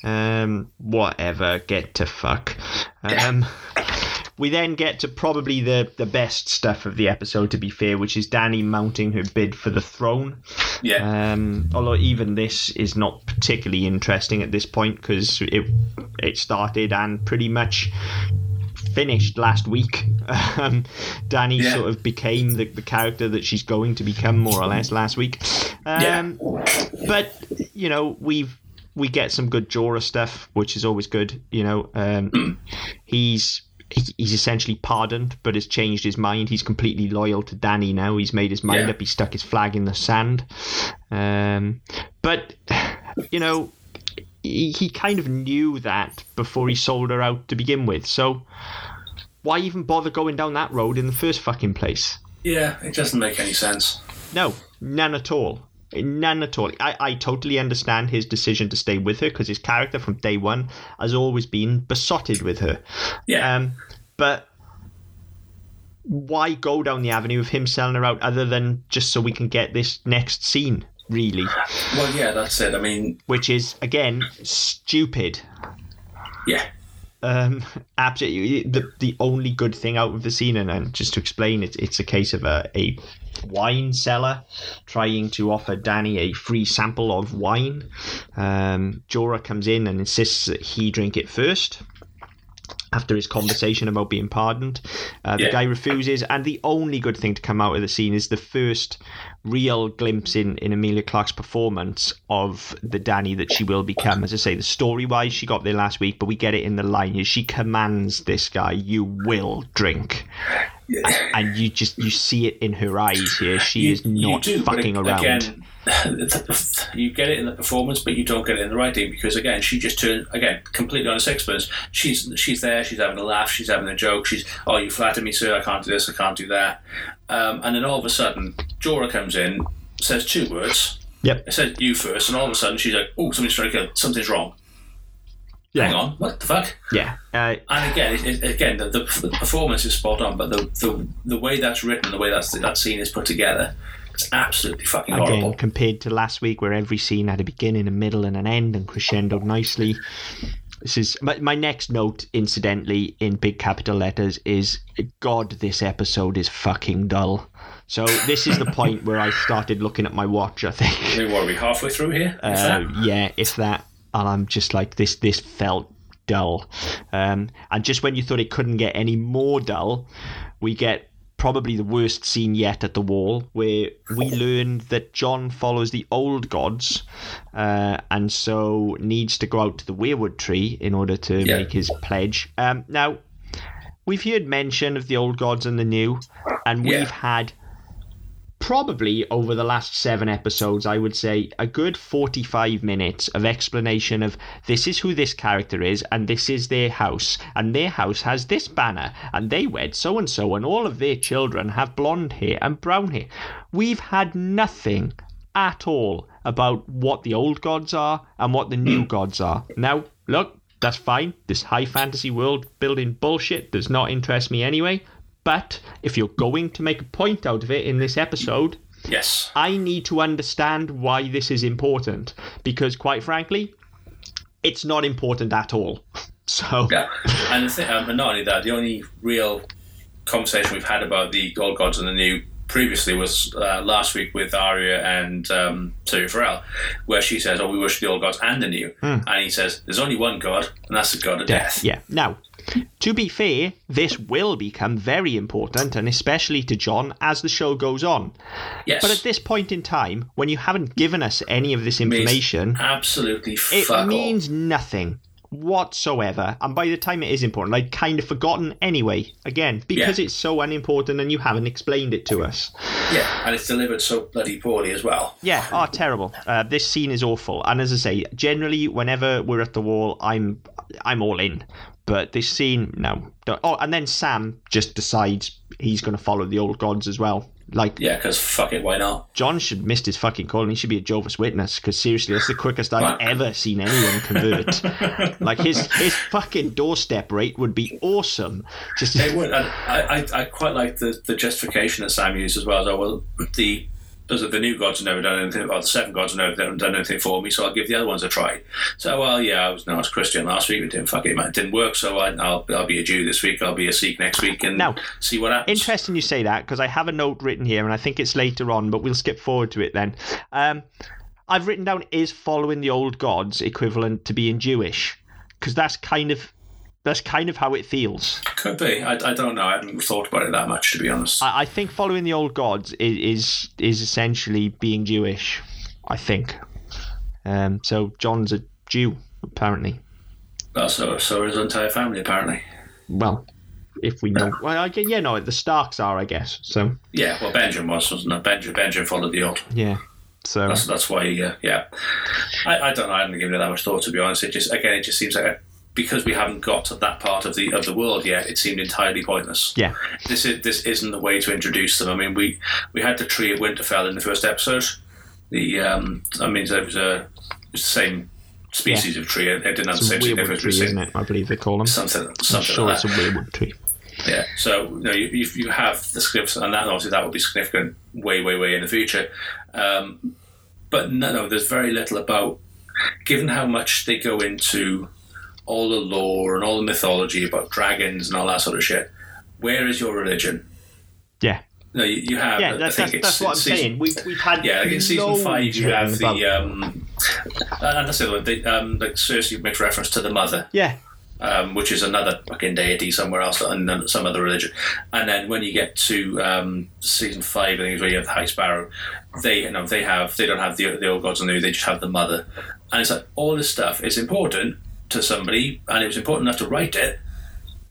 Um, whatever. Get to fuck. Um, we then get to probably the the best stuff of the episode, to be fair, which is Danny mounting her bid for the throne. Yeah, Um, although even this is not particularly interesting at this point because it it started and pretty much finished last week. <laughs> Um, Danny Yeah. sort of became the, the character that she's going to become more or less last week. Um, But you know we've we get some good Jorah stuff, which is always good. You know, um, <clears throat> he's he's essentially pardoned, but has changed his mind. He's completely loyal to Danny now. He's made his mind Yeah. up. He stuck his flag in the sand. Um, but <sighs> you know, he, he kind of knew that before he sold her out to begin with. So why even bother going down that road in the first fucking place? yeah, it doesn't make any sense. No, none at all. None at all. I, I totally understand his decision to stay with her because his character from day one has always been besotted with her. Yeah, Um, but why go down the avenue of him selling her out other than just so we can get this next scene, really? well, yeah, that's it. I mean, Which is, again, stupid. yeah, Um, <laughs> absolutely. The, the only good thing out of the scene, and, and just to explain, it's, it's a case of a, a wine seller, trying to offer Danny a free sample of wine. Um, Jorah comes in and insists that he drink it first. After his conversation about being pardoned, uh, the Yeah. guy refuses, and the only good thing to come out of the scene is the first real glimpse in, in Emilia Clarke's performance of the Danny that she will become. As I say, the story wise, she got there last week, but we get it in the line. She commands this guy, "You will drink," and you just you see it in her eyes here. She You- is not do, fucking around. Again, <sighs> you get it in the performance, but you don't get it in the writing because again, she just turned again completely on a sixpence. She's she's there, she's having a laugh, she's having a joke. She's oh, you flatter me, sir. I can't do this, I can't do that. Um, and then all of a sudden, Jorah comes in, says two words. Yep. It says you first, and all of a sudden she's like, "Oh, somebody's trying to kill. Something's wrong. Yeah. Hang on, what the fuck?" Yeah. Uh, And again, it, it, again, the, the, the performance is spot on, but the, the the way that's written, the way that's that scene is put together, it's absolutely fucking again, horrible. compared to last week, where every scene had a beginning, a middle, and an end, and crescendoed nicely. This is my, my next note, incidentally, in big capital letters, is God, this episode is fucking dull. So this is the point where I started looking at my watch. I think, mean, what are we halfway through here? Uh, yeah, if that, and I'm just like this. This felt dull, um, and just when you thought it couldn't get any more dull, we get probably the worst scene yet at the wall, where we <laughs> learn that Jon follows the old gods, uh, and so needs to go out to the weirwood tree in order to Yeah. make his pledge. Um, now, we've heard mention of the old gods and the new, and Yeah. we've had probably over the last seven episodes, I would say a good 45 minutes of explanation of this is who this character is, and this is their house, and their house has this banner, and they wed so and so, and all of their children have blonde hair and brown hair. We've had nothing at all about what the old gods are and what the new <clears throat> gods are. Now, look, that's fine. This high fantasy world building bullshit does not interest me anyway. But if you're going to make a point out of it in this episode, Yes. I need to understand why this is important. Because, quite frankly, it's not important at all. <laughs> So, Yeah. And, the thing, um, and not only that, the only real conversation we've had about the old gods and the new previously was uh, last week with Arya and um, Syrio Forel, where she says, "Oh, we worship the old gods and the new," and he says, "There's only one God, and that's the God of death." yeah. Now, to be fair, this will become very important, and especially to Jon as the show goes on. Yes. But at this point in time, when you haven't given us any of this Means information, absolutely it fuck all. means nothing whatsoever. And by the time it is important, I'd kind of forgotten anyway. Again, because Yeah. it's so unimportant and you haven't explained it to us. Yeah, and it's delivered so bloody poorly as well. Yeah, oh, terrible. Uh, this scene is awful. And as I say, generally, whenever we're at the wall, I'm I'm all in. But this scene, no. Don't- Oh, and then Sam just decides he's going to follow the old gods as well. Like, Yeah, because fuck it, why not? Jon should missed his fucking call and he should be a Jehovah's Witness because seriously, that's the quickest I've ever seen anyone convert. <laughs> like his his fucking doorstep rate would be awesome. Just It would. I, I, I quite like the, the justification that Sam used as well. So, well, the those are the new gods have never done anything, or the seven gods have never done anything for me, so I'll give the other ones a try. So, well, yeah, I was no, I was Christian last week, it didn't fuck it, man, it didn't work. So I, I'll I'll be a Jew this week, I'll be a Sikh next week, and Now, see what happens. Interesting you say that because I have a note written here and I think it's later on, but we'll skip forward to it then. Um, I've written down is following the old gods equivalent to being Jewish because that's kind of that's kind of how it feels. Could be. I, I don't know. I haven't thought about it that much, to be honest. I, I think following the old gods is is, is essentially being Jewish. I think. Um, so Jon's a Jew apparently. well, so so is his entire family, apparently. Well, if we know, <laughs> well, I guess, yeah, no, the Starks are, I guess. So Yeah, well, Benjamin was, wasn't it? Benjamin, Benjamin followed the old. yeah, so That's that's why. Uh, yeah, I, I don't know. I haven't given it that much thought to be honest. It just again, it just seems like a, because we haven't got to that part of the of the world yet, it seemed entirely pointless. yeah, This is this isn't the way to introduce them. I mean, we we had the tree at Winterfell in the first episode. The um, I mean, there was a it was the same species of tree. It didn't have the same significance. tree, isn't it? I believe they call them. Something, I'm sure like it's a weirwood tree. Yeah. So you know, you, you, you have the scripts, and that obviously that will be significant way, way, way in the future. Um, but no, no, there's very little about. Given how much they go into all the lore and all the mythology about dragons and all that sort of shit, where is your religion? Yeah, no, you, you have. Yeah, I that's, think that's, it's- that's what I'm it's season- saying. We've, we've had Yeah, like in season five, you have the um, and that's the other one. The, um, like Cersei makes reference to the mother, yeah, um, which is another fucking deity somewhere else and some other religion. And then when you get to um, season five, I think is where you have the High Sparrow. They, you know, they have they don't have the the old gods and the new. They just have the mother. And it's like all this stuff is important to somebody, and it was important enough to write it,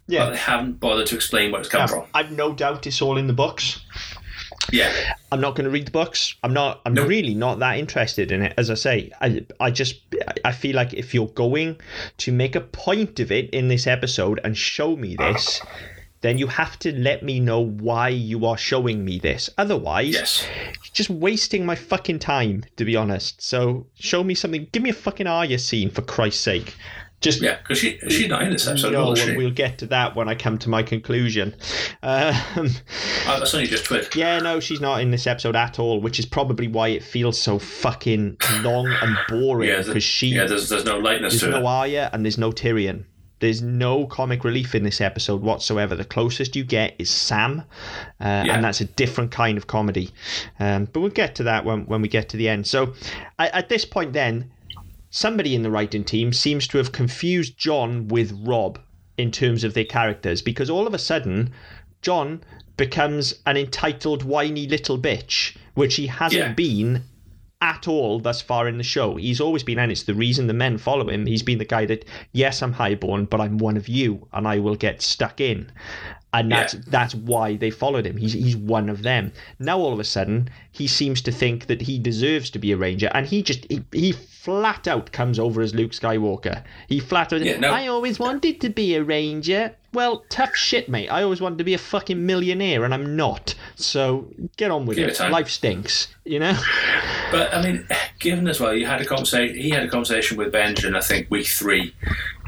Yeah. but they haven't bothered to explain where it's come from. I've no doubt it's all in the books. Yeah, I'm not going to read the books. I'm not. I'm really not that interested in it. As I say, I I just I feel like if you're going to make a point of it in this episode and show me this, then you have to let me know why you are showing me this. Otherwise, yes. you're just wasting my fucking time. To be honest, so show me something. Give me a fucking Arya scene for Christ's sake. Just Yeah, because she she's not in this episode, no, we'll get to that when I come to my conclusion. Um, Oh, that's only just twit. yeah, no, she's not in this episode at all, which is probably why it feels so fucking long and <laughs> boring Yeah, because the- she yeah. There's there's no lightness there's to no it. Arya and there's no Tyrion. There's no comic relief in this episode whatsoever. The closest you get is Sam, uh, Yeah. and that's a different kind of comedy. Um, but we'll get to that when, when we get to the end. So I, at this point, then, somebody in the writing team seems to have confused Jon with Robb in terms of their characters because all of a sudden, Jon becomes an entitled, whiny little bitch, which he hasn't Yeah. been at all thus far in the show. He's always been, and it's the reason the men follow him. He's been the guy that, yes, I'm highborn, but I'm one of you, and I will get stuck in. And that's Yeah. that's why they followed him. He's he's one of them. Now all of a sudden he seems to think that he deserves to be a ranger, and he just he, he flat out comes over as Luke Skywalker. He flat out. Yeah, no. I always wanted to be a ranger. Well, tough shit, mate. I always wanted to be a fucking millionaire, and I'm not. So get on with Give it. it. Life stinks, you know. But I mean, given as well, you had a conversation. He had a conversation with Benjamin, I think, week three,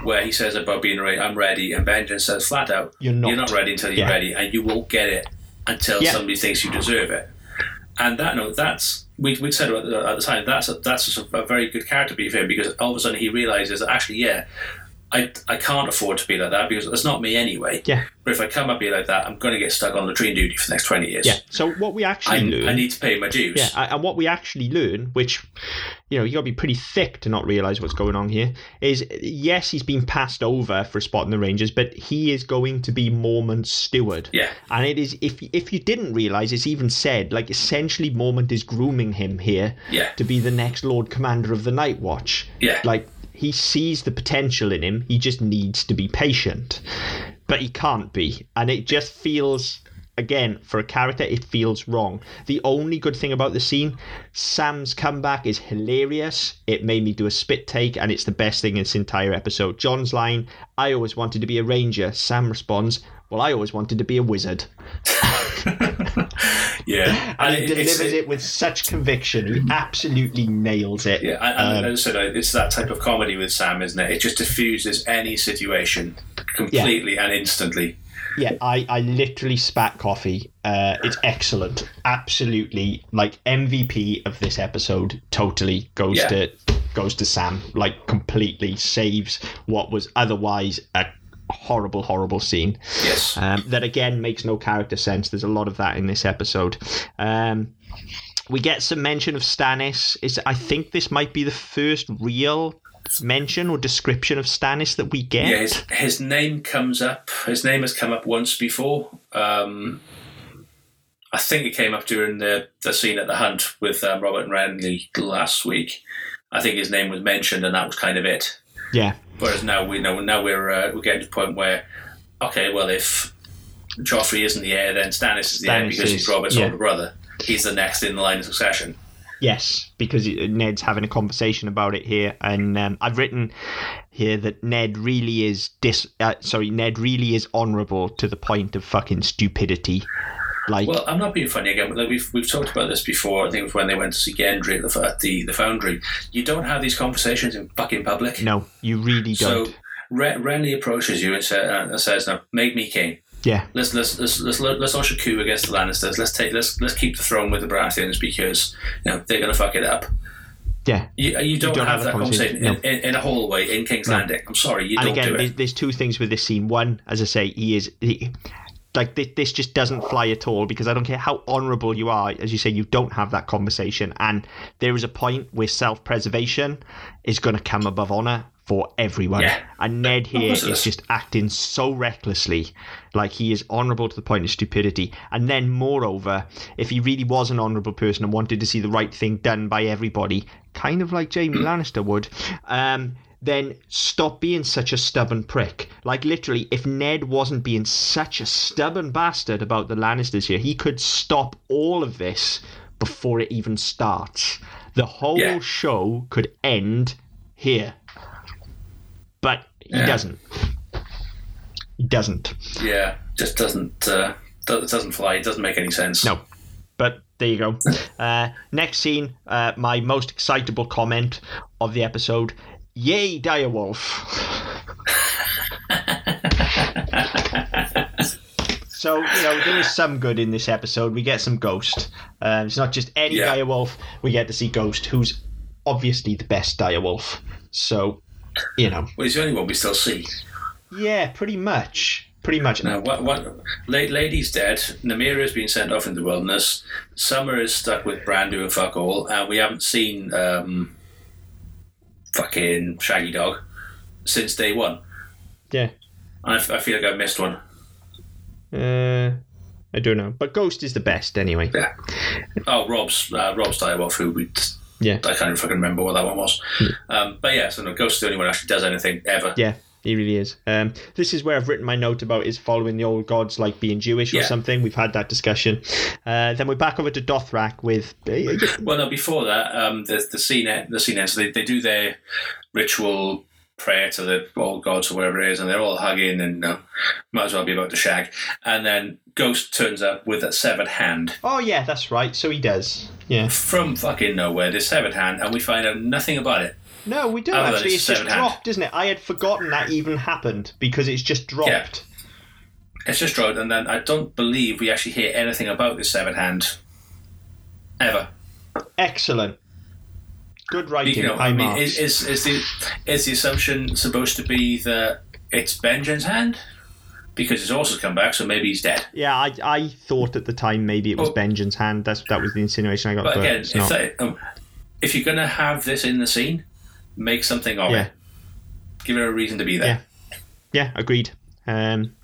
where he says about being ready. I'm ready, and Benjamin says flat out, You're not. You're not ready until you're Yeah. ready, and you won't get it until Yeah. somebody thinks you deserve it. And that no, that's we we said about the, at the time. That's a, that's a, a very good character beat for him because all of a sudden he realizes that actually, yeah. I, I can't afford to be like that because it's not me anyway. Yeah. But if I come up be like that, I'm going to get stuck on latrine duty for the next 20 years. Yeah. So what we actually I, learn. I need to pay my dues. Yeah, and what we actually learn, which you know, you got to be pretty thick to not realize what's going on here, is yes, he's been passed over for a spot in the Rangers, but he is going to be Mormont's steward. Yeah. And it is if if you didn't realize, it's even said like essentially Mormont is grooming him here Yeah. to be the next Lord Commander of the Night Watch. Yeah. Like he sees the potential in him. He just needs to be patient, but he can't be, and it just feels. Again, for a character, it feels wrong. The only good thing about the scene, Sam's comeback is hilarious. It made me do a spit take, and it's the best thing in this entire episode. Jon's line, I always wanted to be a ranger. Sam responds, Well, I always wanted to be a wizard. <laughs> Yeah, <laughs> And he it- delivers it with such conviction. He absolutely nails it. Yeah, and, and Um, as I said, it's that type of comedy with Sam, isn't it? It just diffuses any situation completely and instantly. Yeah, I, I literally spat coffee. Uh, it's excellent. Absolutely, like MVP of this episode. Totally goes Yeah. to goes to Sam. Like completely saves what was otherwise a horrible, horrible scene. Yes. Um, that again makes no character sense. There's a lot of that in this episode. Um, we get some mention of Stannis. Is I think this might be the first real mention or description of Stannis that we get. Yeah, his, his name comes up. His name has come up once before. Um, I think it came up during the, the scene at the hunt with um, Robert and Renly last week. I think his name was mentioned, and that was kind of it. yeah. Whereas now we know now we're uh, we're getting to the point where, okay, well if Joffrey isn't the heir, then Stannis is the heir Stannis because he's Robert's yeah. older brother. He's the next in the line of succession. Yes, because Ned's having a conversation about it here, and um, I've written here that Ned really is dis. Uh, sorry, Ned really is honourable to the point of fucking stupidity. Like, Well, I'm not being funny again, but like we've, we've talked about this before. I think it was when they went to see Gendry at the, at the the Foundry. You don't have these conversations in fucking public. no, you really don't. Ren- Renly approaches you and, sa- uh, and says, "No, make me king. yeah, Let's let's let's let's, let's launch a coup against the Lannisters. Let's take let's let's keep the throne with the Baratheons because you know they're going to fuck it up." yeah. You, you, don't, don't have, have that conversation, conversation, in, in, in a hallway in King's Landing. I'm sorry, you and don't again, do there's, it. there's two things with this scene. One, as I say, he is he, like this, this just doesn't fly at all because I don't care how honourable you are. As you say, you don't have that conversation, and there is a point where self-preservation is going to come above honour for everyone. Yeah. And Ned here is course it is is. just acting so recklessly, like he is honourable to the point of stupidity. And then, moreover, if he really was an honourable person and wanted to see the right thing done by everybody, kind of like Jaime <clears throat> Lannister would, um, then stop being such a stubborn prick. Like literally, if Ned wasn't being such a stubborn bastard about the Lannisters here, he could stop all of this before it even starts. The whole Yeah. show could end here. But he Yeah. doesn't. He doesn't. Yeah, just doesn't uh, it doesn't fly. It doesn't make any sense. No. But there you go. <laughs> Uh, next scene, uh, my most excitable comment of the episode. Yay, Direwolf. so, you know, there is some good in this episode. We get some Ghost. Um, it's not just any Yeah. Direwolf. We get to see Ghost, who's obviously the best Direwolf. So, you know. Well, he's the only one we still see. Yeah, pretty much. Pretty much. Now, what? What? Lady's dead. Nymeria has been sent off in the wilderness. Summer is stuck with Bran and fuck all, and we haven't seen um, fucking Shaggy Dog since day one. Yeah. I, f- I feel like I missed one. Uh, I don't know. But Ghost is the best anyway. Yeah. Oh, Robb's uh, Robb's Direwolf, who we Yeah. I can't even fucking remember what that one was. Um, but yeah, so no, Ghost is the only one who actually does anything ever. Yeah, he really is. Um, this is where I've written my note about is following the old gods like being Jewish or something. We've had that discussion. Uh, then we're back over to Dothrak with. uh, Well, no, before that, um, the the scene the scene ends. They they do their ritual prayer to the old gods or whatever it is, and they're all hugging and uh, might as well be about to shag. And then Ghost turns up with a severed hand oh yeah, that's right. So he does. Yeah. from fucking nowhere. This severed hand, and we find out nothing about it. No, we don't Oh, actually. it's It's just hand. dropped, isn't it? I had forgotten that even happened because it's just dropped. It's just dropped, and then I don't believe we actually hear anything about this severed hand ever. Excellent. Good writing. You know, I mean, is, is is the is the assumption supposed to be that it's Benjen's hand because his horse has come back, so maybe he's dead. yeah, I, I thought at the time maybe it was Oh. Benjen's hand. That's that was the insinuation I got. But again, if, that, um, if you're going to have this in the scene, make something of Yeah. it. Give it a reason to be there. Yeah, agreed. Um,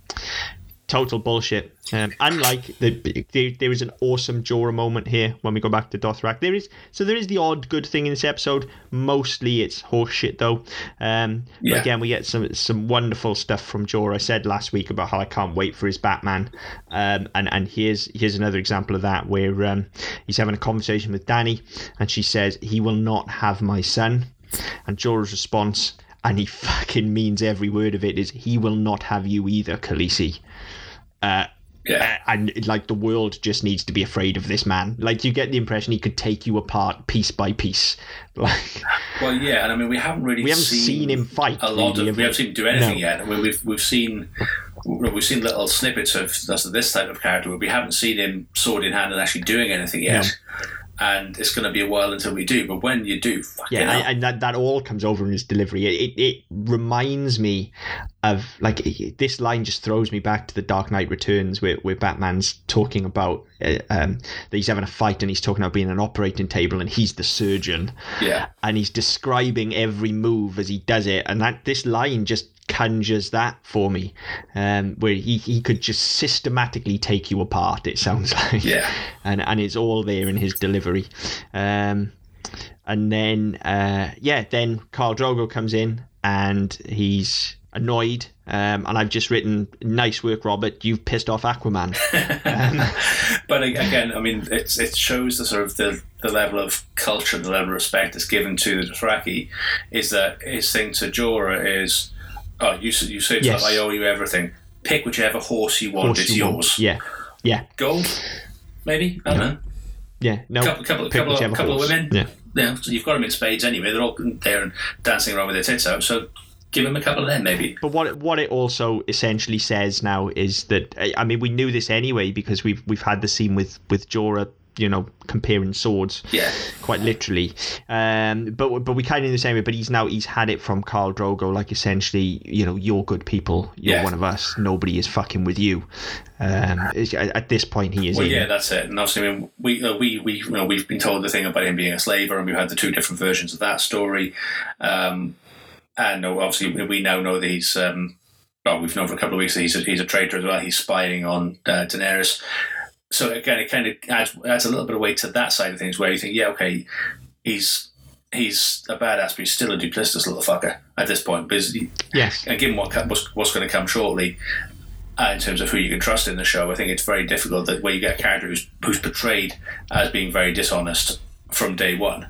total bullshit. Um, unlike the, there, there is an awesome Jorah moment here when we go back to Dothrak. There is so there is the odd good thing in this episode. Mostly it's horseshit though. Um, Yeah. again, we get some some wonderful stuff from Jorah. I said last week about how I can't wait for his Batman. Um, and and here's here's another example of that where um, he's having a conversation with Danny, and she says he will not have my son. And Jorah's response, and he fucking means every word of it, is he will not have you either, Khaleesi. Uh, Yeah. and like the world just needs to be afraid of this man. Like you get the impression he could take you apart piece by piece. <laughs> Like Well, yeah, and I mean, we haven't really we haven't seen, seen, him fight. a lot really, of. We haven't seen him do anything No. yet. I mean, we've we've seen we've seen little snippets of this, this type of character, but we haven't seen him sword in hand and actually doing anything yet. And it's going to be a while until we do. But when you do, Yeah, and, and that, that all comes over in his delivery. It, it it reminds me of like it- this line just throws me back to the Dark Knight Returns, where where Batman's talking about uh, um, that he's having a fight and he's talking about being an operating table and he's the surgeon. yeah, and he's describing every move as he does it and that this line just conjures that for me um where he, he could just systematically take you apart it sounds <laughs> like Yeah. and and it's all there in his delivery um and then uh yeah then Khal Drogo comes in and he's annoyed um and I've just written nice work Robert you've pissed off Aquaman <laughs> but again, I mean, it's it shows the sort of the, the level of culture, the level of respect that's given to the Dothraki. Is that his thing to Jorah is, oh, you you say Yes. us, I owe you everything. Pick whichever horse you want. Horse it's you want. yours. yeah yeah Gold, maybe. I don't know. yeah no Couple, couple, pick couple, of, couple of women. yeah Yeah, so you've got them in spades anyway. They're all there and dancing around with their tits out. So give him a couple of them, maybe. But what it- what it also essentially says now is that I I mean we knew this anyway because we've we've had the scene with with Jorah you know comparing swords Yeah. quite literally. Um, but but we kind of in the same way. But he's now he's had it from Khal Drogo, like essentially, you know, you're good people, you're Yeah. one of us. Nobody is fucking with you. Um, at this point, he is. Well, in. yeah, that's it. And obviously, I mean, we uh, we we you know we've been told the thing about him being a slaver, and we've had the two different versions of that story. Um, and obviously, we now know that he's. Um, well, we've known for a couple of weeks that he's a, he's a traitor as well. He's spying on uh, Daenerys. So again, it kind of adds, adds a little bit of weight to that side of things, where you think, yeah, okay, he's he's a badass, but he's still a duplicitous little fucker at this point. Because Yes. and given what what's, what's going to come shortly, uh, in terms of who you can trust in the show, I think it's very difficult that where you get a character who's, who's portrayed as being very dishonest from day one.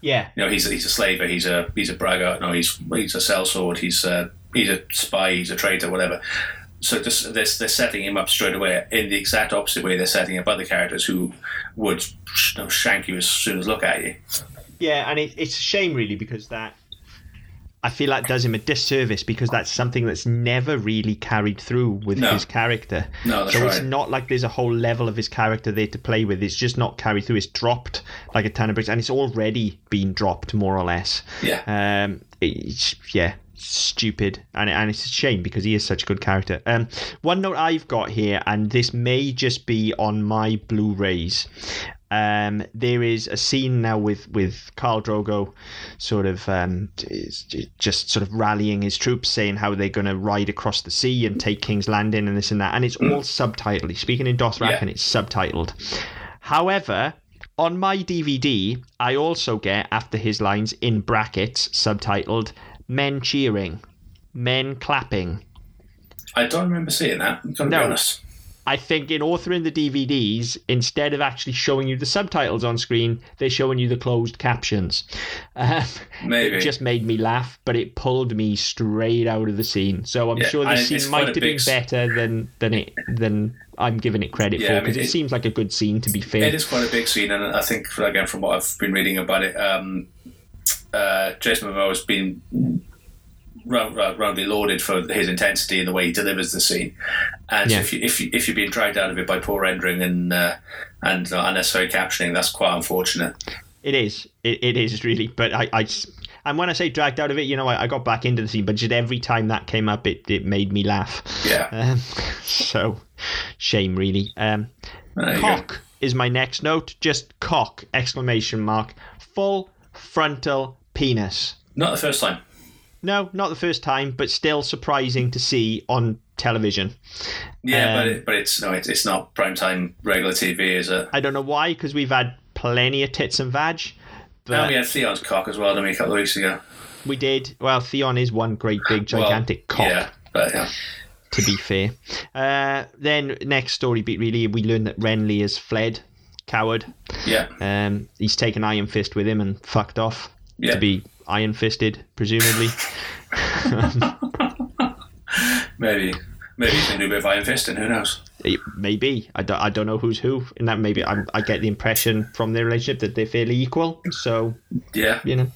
Yeah. You know, he's he's a slaver, he's a he's a braggart, no, he's he's a sellsword, he's a he's a spy, he's a traitor, whatever. So just they're, they're setting him up straight away in the exact opposite way they're setting up other characters who would you know, shank you as soon as look at you. Yeah, and it, it's a shame really because that I feel that does him a disservice because that's something that's never really carried through with No. his character. No, that's so it's not like there's a whole level of his character there to play with. It's just not carried through. It's dropped like a ton of bricks, and it's already been dropped more or less. Yeah. Um, it's yeah, stupid, and and it's a shame because he is such a good character. Um, one note I've got here, and this may just be on my Blu-rays. Um, there is a scene now with with Khal Drogo, sort of um, just sort of rallying his troops, saying how they're going to ride across the sea and take King's Landing and this and that, and it's all subtitled. He's speaking in Dothraki, Yeah. and it's subtitled. However, on my DVD, I also get after his lines in brackets subtitled "Men cheering, men clapping." I don't remember seeing that. I'm going to No. be honest. I think in authoring the DVDs, instead of actually showing you the subtitles on screen, they're showing you the closed captions. <laughs> Um, Maybe. It just made me laugh, but it pulled me straight out of the scene. So I'm Yeah, sure the and scene might have been big better than than it than I'm giving it credit Yeah, for I mean, because it, it- seems like a good scene to be fair. It is quite a big scene, and I think again from what I've been reading about it, um, uh, Jason Momoa has been round, round, roundly lauded for his intensity and the way he delivers the scene. And Yeah. if you if you if you're being dragged out of it by poor rendering and uh, and uh, unnecessary captioning, that's quite unfortunate. It is. It, it is really. But I, I and when I say dragged out of it, you know, I, I got back into the scene, but just every time that came up, it, it made me laugh. Yeah, Um, so, shame really. Um, you go. cock is my next note. Just cock! Exclamation mark. Full frontal penis. Not the first time. No, not the first time, but still surprising to see on television. Yeah, but Um, it, but it's no, it's, it's not prime time regular TV, is it? I don't know why, because we've had plenty of tits and vag. And But we had Theon's cock as well, didn't we, a couple of weeks ago? we did. Well, Theon is one great big gigantic well, cock. Yeah, but yeah. to be fair. Uh, then next story beat really, we learn that Renly has fled, coward. Yeah, Um, he's taken Iron Fist with him and fucked off Yeah. to be iron fisted, presumably. <laughs> maybe maybe going to do a bit of Iron Fist, and who knows? It- maybe I don't, I don't know who's who in that. Maybe I'm, I get the impression from their relationship that they're fairly equal. So Yeah, you know,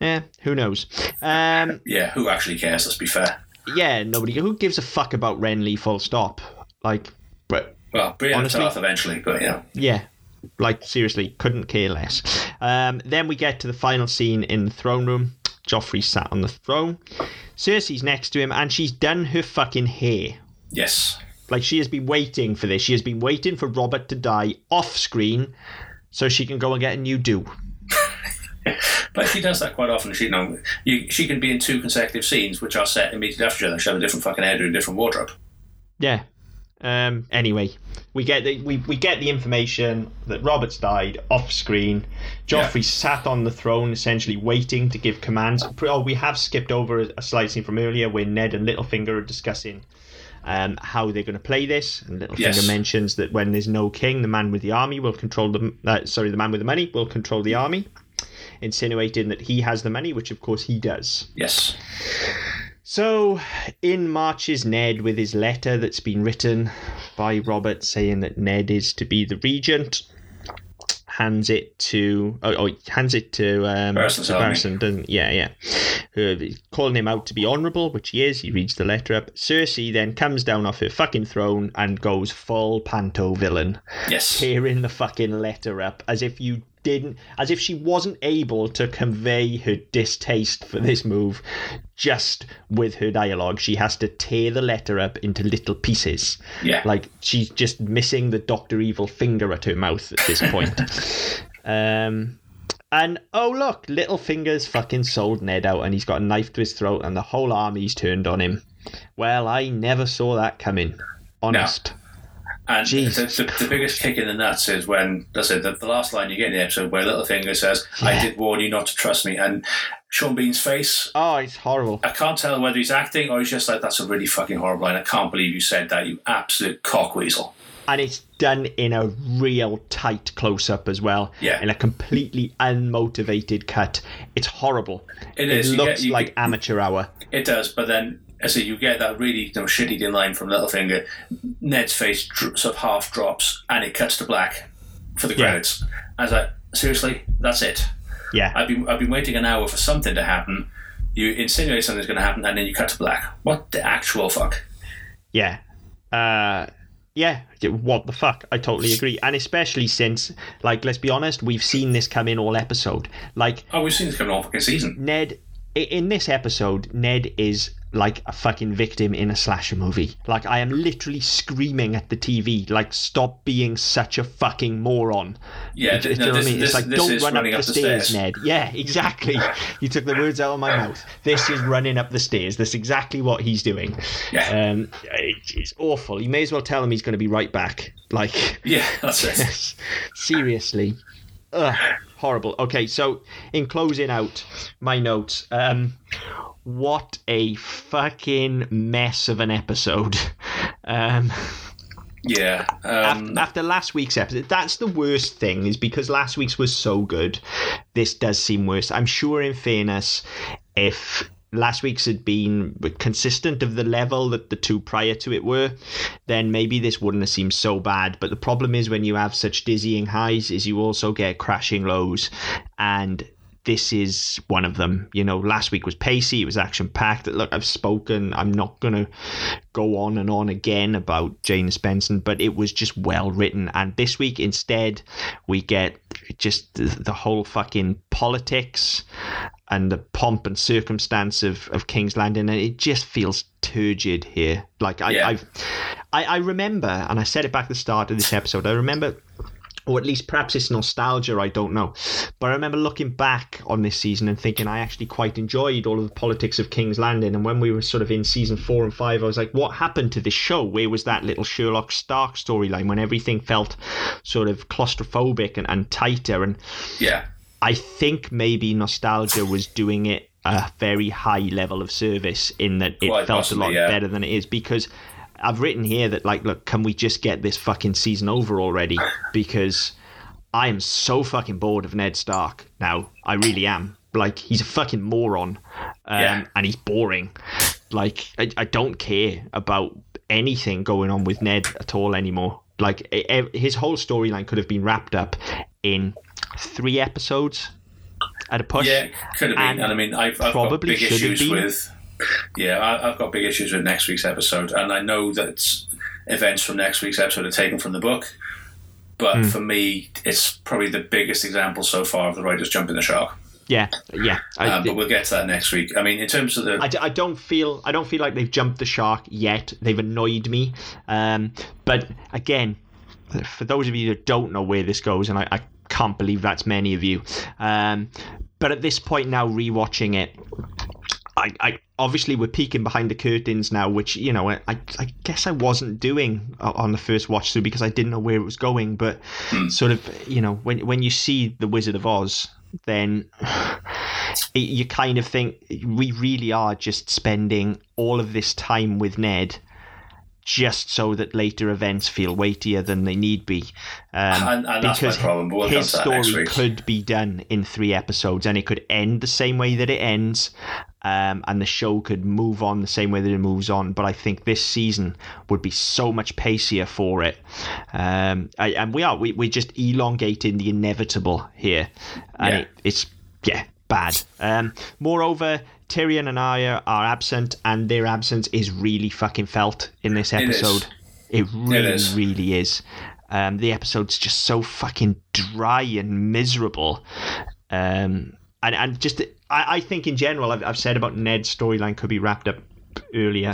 yeah, who knows? Um, yeah. Who actually cares? Let's be fair. yeah, nobody. Who gives a fuck about Renly? Full stop. Like, but Well, Brienne Honestly- Tarth eventually, but yeah. Yeah. Like seriously, couldn't care less. Um, then we get to the final scene in the throne room. Joffrey sat on the throne. Cersei's next to him, and she's done her fucking hair. Yes. Like she has been waiting for this. She has been waiting for Robert to die off screen, so she can go and get a new do. <laughs> But she does that quite often. She, you know, you, she can be in two consecutive scenes, which are set immediately after each other. She have a different fucking hairdo, a different wardrobe. Yeah. Um, anyway, we get the we, we get the information that Robert's died off screen. Joffrey Yeah. sat on the throne, essentially waiting to give commands. Oh, we have skipped over a, a slide scene from earlier where Ned and Littlefinger are discussing um, how they're going to play this. And Littlefinger Yes. mentions that when there's no king, the man with the army will control the uh, sorry, the man with the money will control the army, insinuating that he has the money, which of course he does. Yes. So, in marches Ned with his letter that's been written by Robert saying that Ned is to be the regent. hands it to oh, oh hands it to um to doesn't yeah yeah uh, calling him out to be honourable which he is he reads the letter up Cersei then comes down off her fucking throne and goes full panto villain Yes. tearing the fucking letter up as if you didn't as if she wasn't able to convey her distaste for this move just with her dialogue she has to tear the letter up into little pieces Yeah. like she's just missing the Doctor Evil finger at her mouth at this point. <laughs> um, and oh look, Littlefinger's fucking sold Ned out, and he's got a knife to his throat, and the whole army's turned on him. Well, I never saw that coming. Honest. And the, the, the biggest kick in the nuts is when, that's it, the, the last line you get in the episode where Littlefinger says, I did warn you not to trust me. And Sean Bean's face, Oh, it's horrible. I can't tell whether he's acting or he's just like, that's a really fucking horrible line. I can't believe you said that, you absolute cockweasel. And it's done in a real tight close up as well. Yeah. In a completely unmotivated cut. It's horrible. It is. Looks get- you like amateur hour. It does, but then say, you get that really you know, shitty line from Littlefinger. Ned's face dr- sort of half drops, and it cuts to black for the Yeah. credits. I was like, seriously, that's it. Yeah. I've been I've been waiting an hour for something to happen. You insinuate something's going to happen, and then you cut to black. What the actual fuck? Yeah. Uh, yeah. What the fuck? I totally agree. And especially since, like, let's be honest, we've seen this come in all episode. Like, Oh, we've seen this come in all fucking season. Ned, in this episode, Ned is like a fucking victim in a slasher movie. Like, I am literally screaming at the TV, like, stop being such a fucking moron. Yeah, you no, know what this- I mean? this- it's like, don't run up the, up the stairs, stairs. Ned. Yeah, <laughs> exactly. you took the words out of my mouth. This is running up the stairs. That's exactly what he's doing. Yeah. Um, it- it's awful. You may as well tell him he's going to be right back. Like, Yeah, that's it. <laughs> seriously. Ugh, horrible. Okay, so in closing out my notes, um, what a fucking mess of an episode. <laughs> Um, Yeah. Um, after last week's episode, that's the worst thing, is because last week's was so good. This does seem worse. I'm sure, in fairness, if last week's had been consistent of the level that the two prior to it were, then maybe this wouldn't have seemed so bad. But the problem is when you have such dizzying highs, is you also get crashing lows, and this is one of them. You know, last week was pacey, it was action packed. Look, I've spoken, I'm not going to go on and on again about Jane Espenson, but it was just well written. And this week, instead, we get just the, the whole fucking politics and the pomp and circumstance of, of King's Landing, and it just feels turgid here. Like I, Yeah. I've, I, I remember, and I said it back at the start of this episode. I remember or at least perhaps it's nostalgia, I don't know. But I remember looking back on this season and thinking I actually quite enjoyed all of the politics of King's Landing. And when we were sort of in season four and five, I was like, what happened to this show? Where was that little Sherlock Stark storyline when everything felt sort of claustrophobic and, and tighter? And yeah. I think maybe nostalgia was doing it a very high level of service in that it Quite felt possibly, a lot yeah. better than it is because I've written here that like look can we just get this fucking season over already because I am so fucking bored of Ned Stark now I really am like he's a fucking moron um, Yeah. and he's boring like I, I don't care about anything going on with Ned at all anymore like his whole storyline could have been wrapped up in three episodes at a push Yeah, could have been. And And, I mean, I've, I've got probably big issues been. with. Yeah, I, I've got big issues with next week's episode, and I know that events from next week's episode are taken from the book. But Hmm. for me, it's probably the biggest example so far of the writers jumping the shark. yeah yeah I, Um, but we'll get to that next week. I mean, in terms of the I, d- I don't feel I don't feel like they've jumped the shark yet. They've annoyed me, um, but again, for those of you that don't know where this goes, and I, I can't believe that's many of you, um, but at this point now, rewatching it, I, I obviously we're peeking behind the curtains now, which you know I, I guess I wasn't doing on the first watch through because I didn't know where it was going. But hmm. sort of you know when when you see the Wizard of Oz, then <sighs> it, you kind of think we really are just spending all of this time with Ned just so that later events feel weightier than they need be. Um, And- and because we'll his story could be done in three episodes, and it could end the same way that it ends, um, and the show could move on the same way that it moves on. But I think this season would be so much pacier for it, um, I, and we are we we're just elongating the inevitable here, and Yeah. it, it's yeah bad. Um, moreover. Tyrion and Arya are absent, and their absence is really fucking felt in this is. episode. It really, is. really is. Um, the episode's just so fucking dry and miserable. Um, and, and just, I, I think in general, I've, I've said about Ned's storyline could be wrapped up earlier.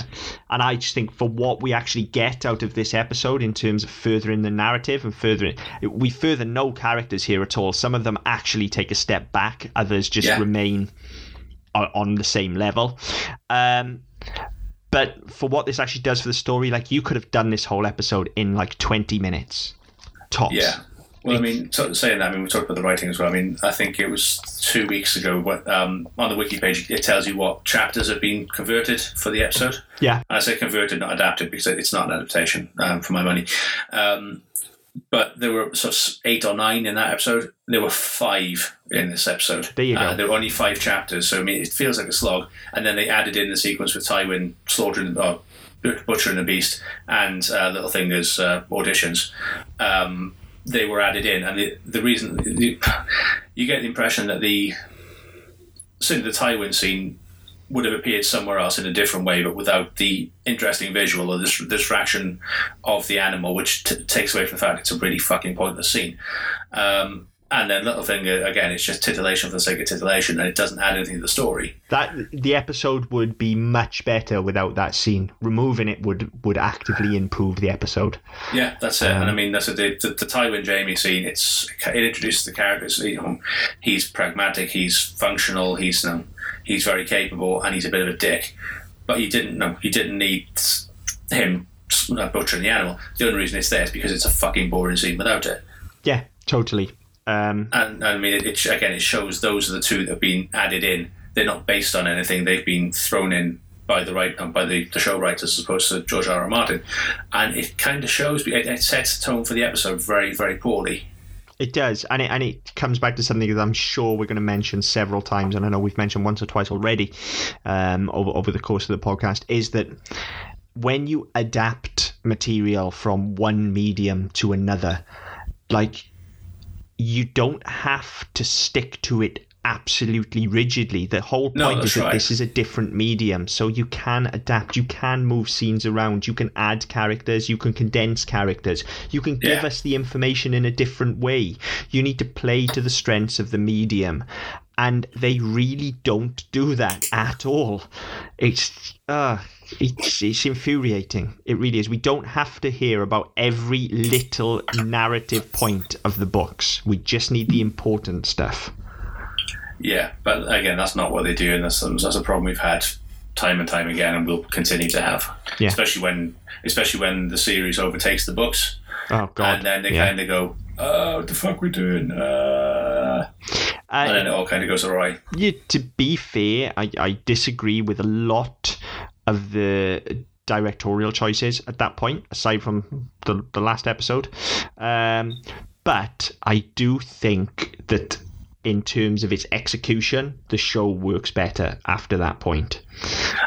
And I just think for what we actually get out of this episode in terms of furthering the narrative and furthering, we further no characters here at all. Some of them actually take a step back, others just Yeah. remain o- on the same level. Um, but for what this actually does for the story, like you could have done this whole episode in like 20 minutes. Tops. Yeah. Well, I mean, saying that, I mean, we talked about the writing as well. I mean, I think it was two weeks ago. What um, on the wiki page it tells you what chapters have been converted for the episode. Yeah. And I say converted, not adapted, because it's not an adaptation um, for my money. Um, but there were sort of eight or nine in that episode. There were five in this episode. There you Uh, go. there were only five chapters, so I mean, it feels like a slog. And then they added in the sequence with Tywin slaughtering, or butchering the beast, and uh, Littlefinger's uh, auditions. Um, they were added in, and the, the reason the, you get the impression that the certainly the Tywin scene would have appeared somewhere else in a different way, but without the interesting visual or the distraction of the animal, which t- takes away from the fact it's a really fucking pointless scene. Um, and then Littlefinger again, it's just titillation for the sake of titillation, and it doesn't add anything to the story. That the episode would be much better without that scene. Removing it would would actively improve the episode. Yeah, that's it. and I mean, that's it. The, the, the Tywin Jaime scene. It's it introduces the characters. You know, he's pragmatic. He's functional. He's you know, he's very capable, and he's a bit of a dick. But you didn't know. You didn't need him butchering the animal. The only reason it's there is because it's a fucking boring scene without it. Yeah, totally. Um, And, and I mean, it, it again, it shows those are the two that have been added in. They're not based on anything. They've been thrown in by the right by the, the show writers as opposed to George R. R. Martin, and it kind of shows. It, it sets the tone for the episode very very poorly. It does, and it and it comes back to something that I'm sure we're going to mention several times, and I know we've mentioned once or twice already um, over over the course of the podcast. Is that when you adapt material from one medium to another, like you don't have to stick to it absolutely rigidly. The whole No, point is that right. this is a different medium, so you can adapt, you can move scenes around, you can add characters, you can condense characters, you can give Yeah. us the information in a different way. You need to play to the strengths of the medium. And they really don't do that at all. It's uh it's it's infuriating. It really is. We don't have to hear about every little narrative point of the books. We just need the important stuff. Yeah, but again, that's not what they do, and that's, that's a problem we've had time and time again, and we'll continue to have. Yeah. Especially when, especially when the series overtakes the books, Oh god. and then they yeah. kind of go, "Oh, what the fuck we doing?" Uh, and then it Uh, all kind of goes awry. yeah, to be fair, I, I disagree with a lot of the directorial choices at that point, aside from the, the last episode. Um, but I do think that in terms of its execution, the show works better after that point.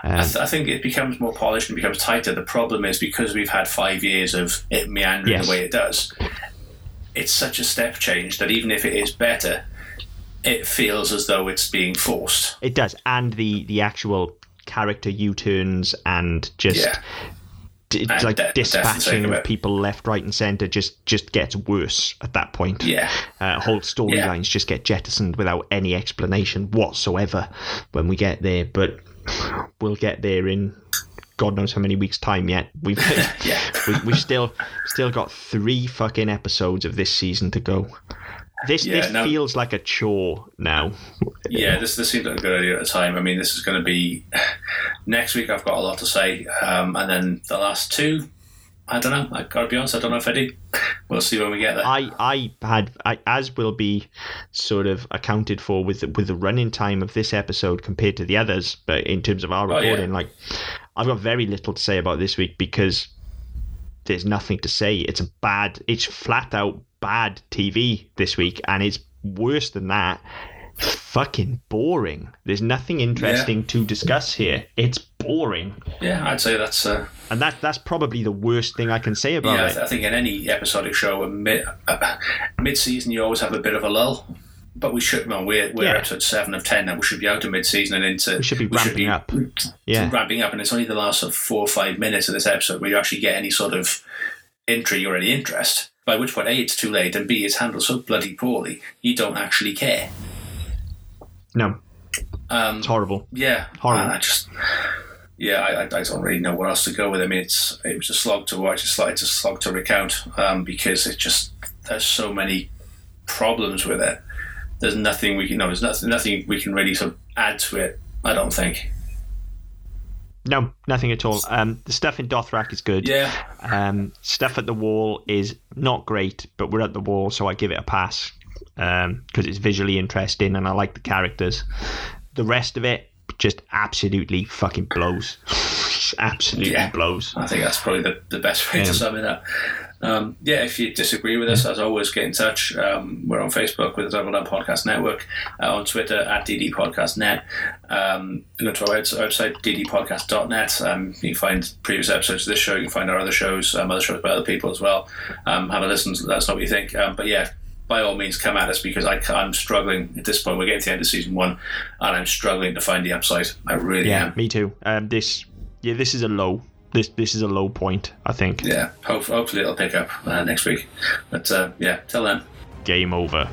I, Um, th- I think it becomes more polished and becomes tighter. The problem is because we've had five years of it meandering Yes. the way it does, it's such a step change that even if it is better, it feels as though it's being forced. it does, and the the actual character U turns and just. Yeah. D- And like de- dispatching of people left, right, and centre just just gets worse at that point. Yeah. uh, whole storylines just get jettisoned without any explanation whatsoever when we get there. But we'll get there in God knows how many weeks' time yet. We've <laughs> Yeah. <laughs> we, we've still still got three fucking episodes of this season to go. This Yeah, this no- feels like a chore now. Yeah, this this seemed like a good idea at the time. I mean, this is going to be <sighs> next week. I've got a lot to say, um, and then the last two, I don't know. I gotta be honest, I don't know if I do. We'll see when we get there. I I had I, as will be sort of accounted for with the, with the running time of this episode compared to the others, but in terms of our Oh, yeah. recording, like I've got very little to say about this week because there's nothing to say. It's a bad. It's flat out bad TV this week, and it's worse than that. Fucking boring. There's nothing interesting to discuss here. It's boring, Yeah, I'd say that's. Uh, and that that's probably the worst thing I can say about yeah, it. I think in any episodic show, mid uh, mid season, you always have a bit of a lull. But we should. Well, we're we're Yeah. episode seven of ten now. We should be out of mid season and into. We should be ramping up. Yeah. ramping up, and it's only the last sort of four or five minutes of this episode where you actually get any sort of intrigue or any interest. By which point, a it's too late, and b it's handled so bloody poorly, you don't actually care. No, Um, it's horrible. yeah, Horrible. I just. Yeah, I, I I don't really know where else to go with it. I mean, it's it was a slog to watch. It's like it's a slog to recount um, because it just there's so many problems with it. There's nothing we can no, there's nothing nothing we can really sort of add to it. I don't think. No, nothing at all. Um, the stuff in Dothrak is good. Yeah, Um, stuff at the wall is not great, but we're at the wall, so I give it a pass because it's visually interesting and I like the characters. The rest of it just absolutely fucking blows. <laughs> absolutely Yeah. blows. I think that's probably the, the best way to sum it up. Um, yeah, if you disagree with us, as always, get in touch. Um, we're on Facebook with the Double Down Podcast Network, uh, on Twitter at DD Podcast Net. Um, go to our website, ddpodcast.net. Um, you can find previous episodes of this show. You can find our other shows, um, other shows by other people as well. Um, have a listen. Let us know what you think. Um, but yeah, by all means, come at us because I, am struggling at this point. We're getting to the end of season one, and I'm struggling to find the upside. I really Yeah, am. me too. Um, this, yeah, this is a low. This this is a low point. I think. Yeah, hope, hopefully it'll pick up uh, next week. But uh, yeah, till then. Game over.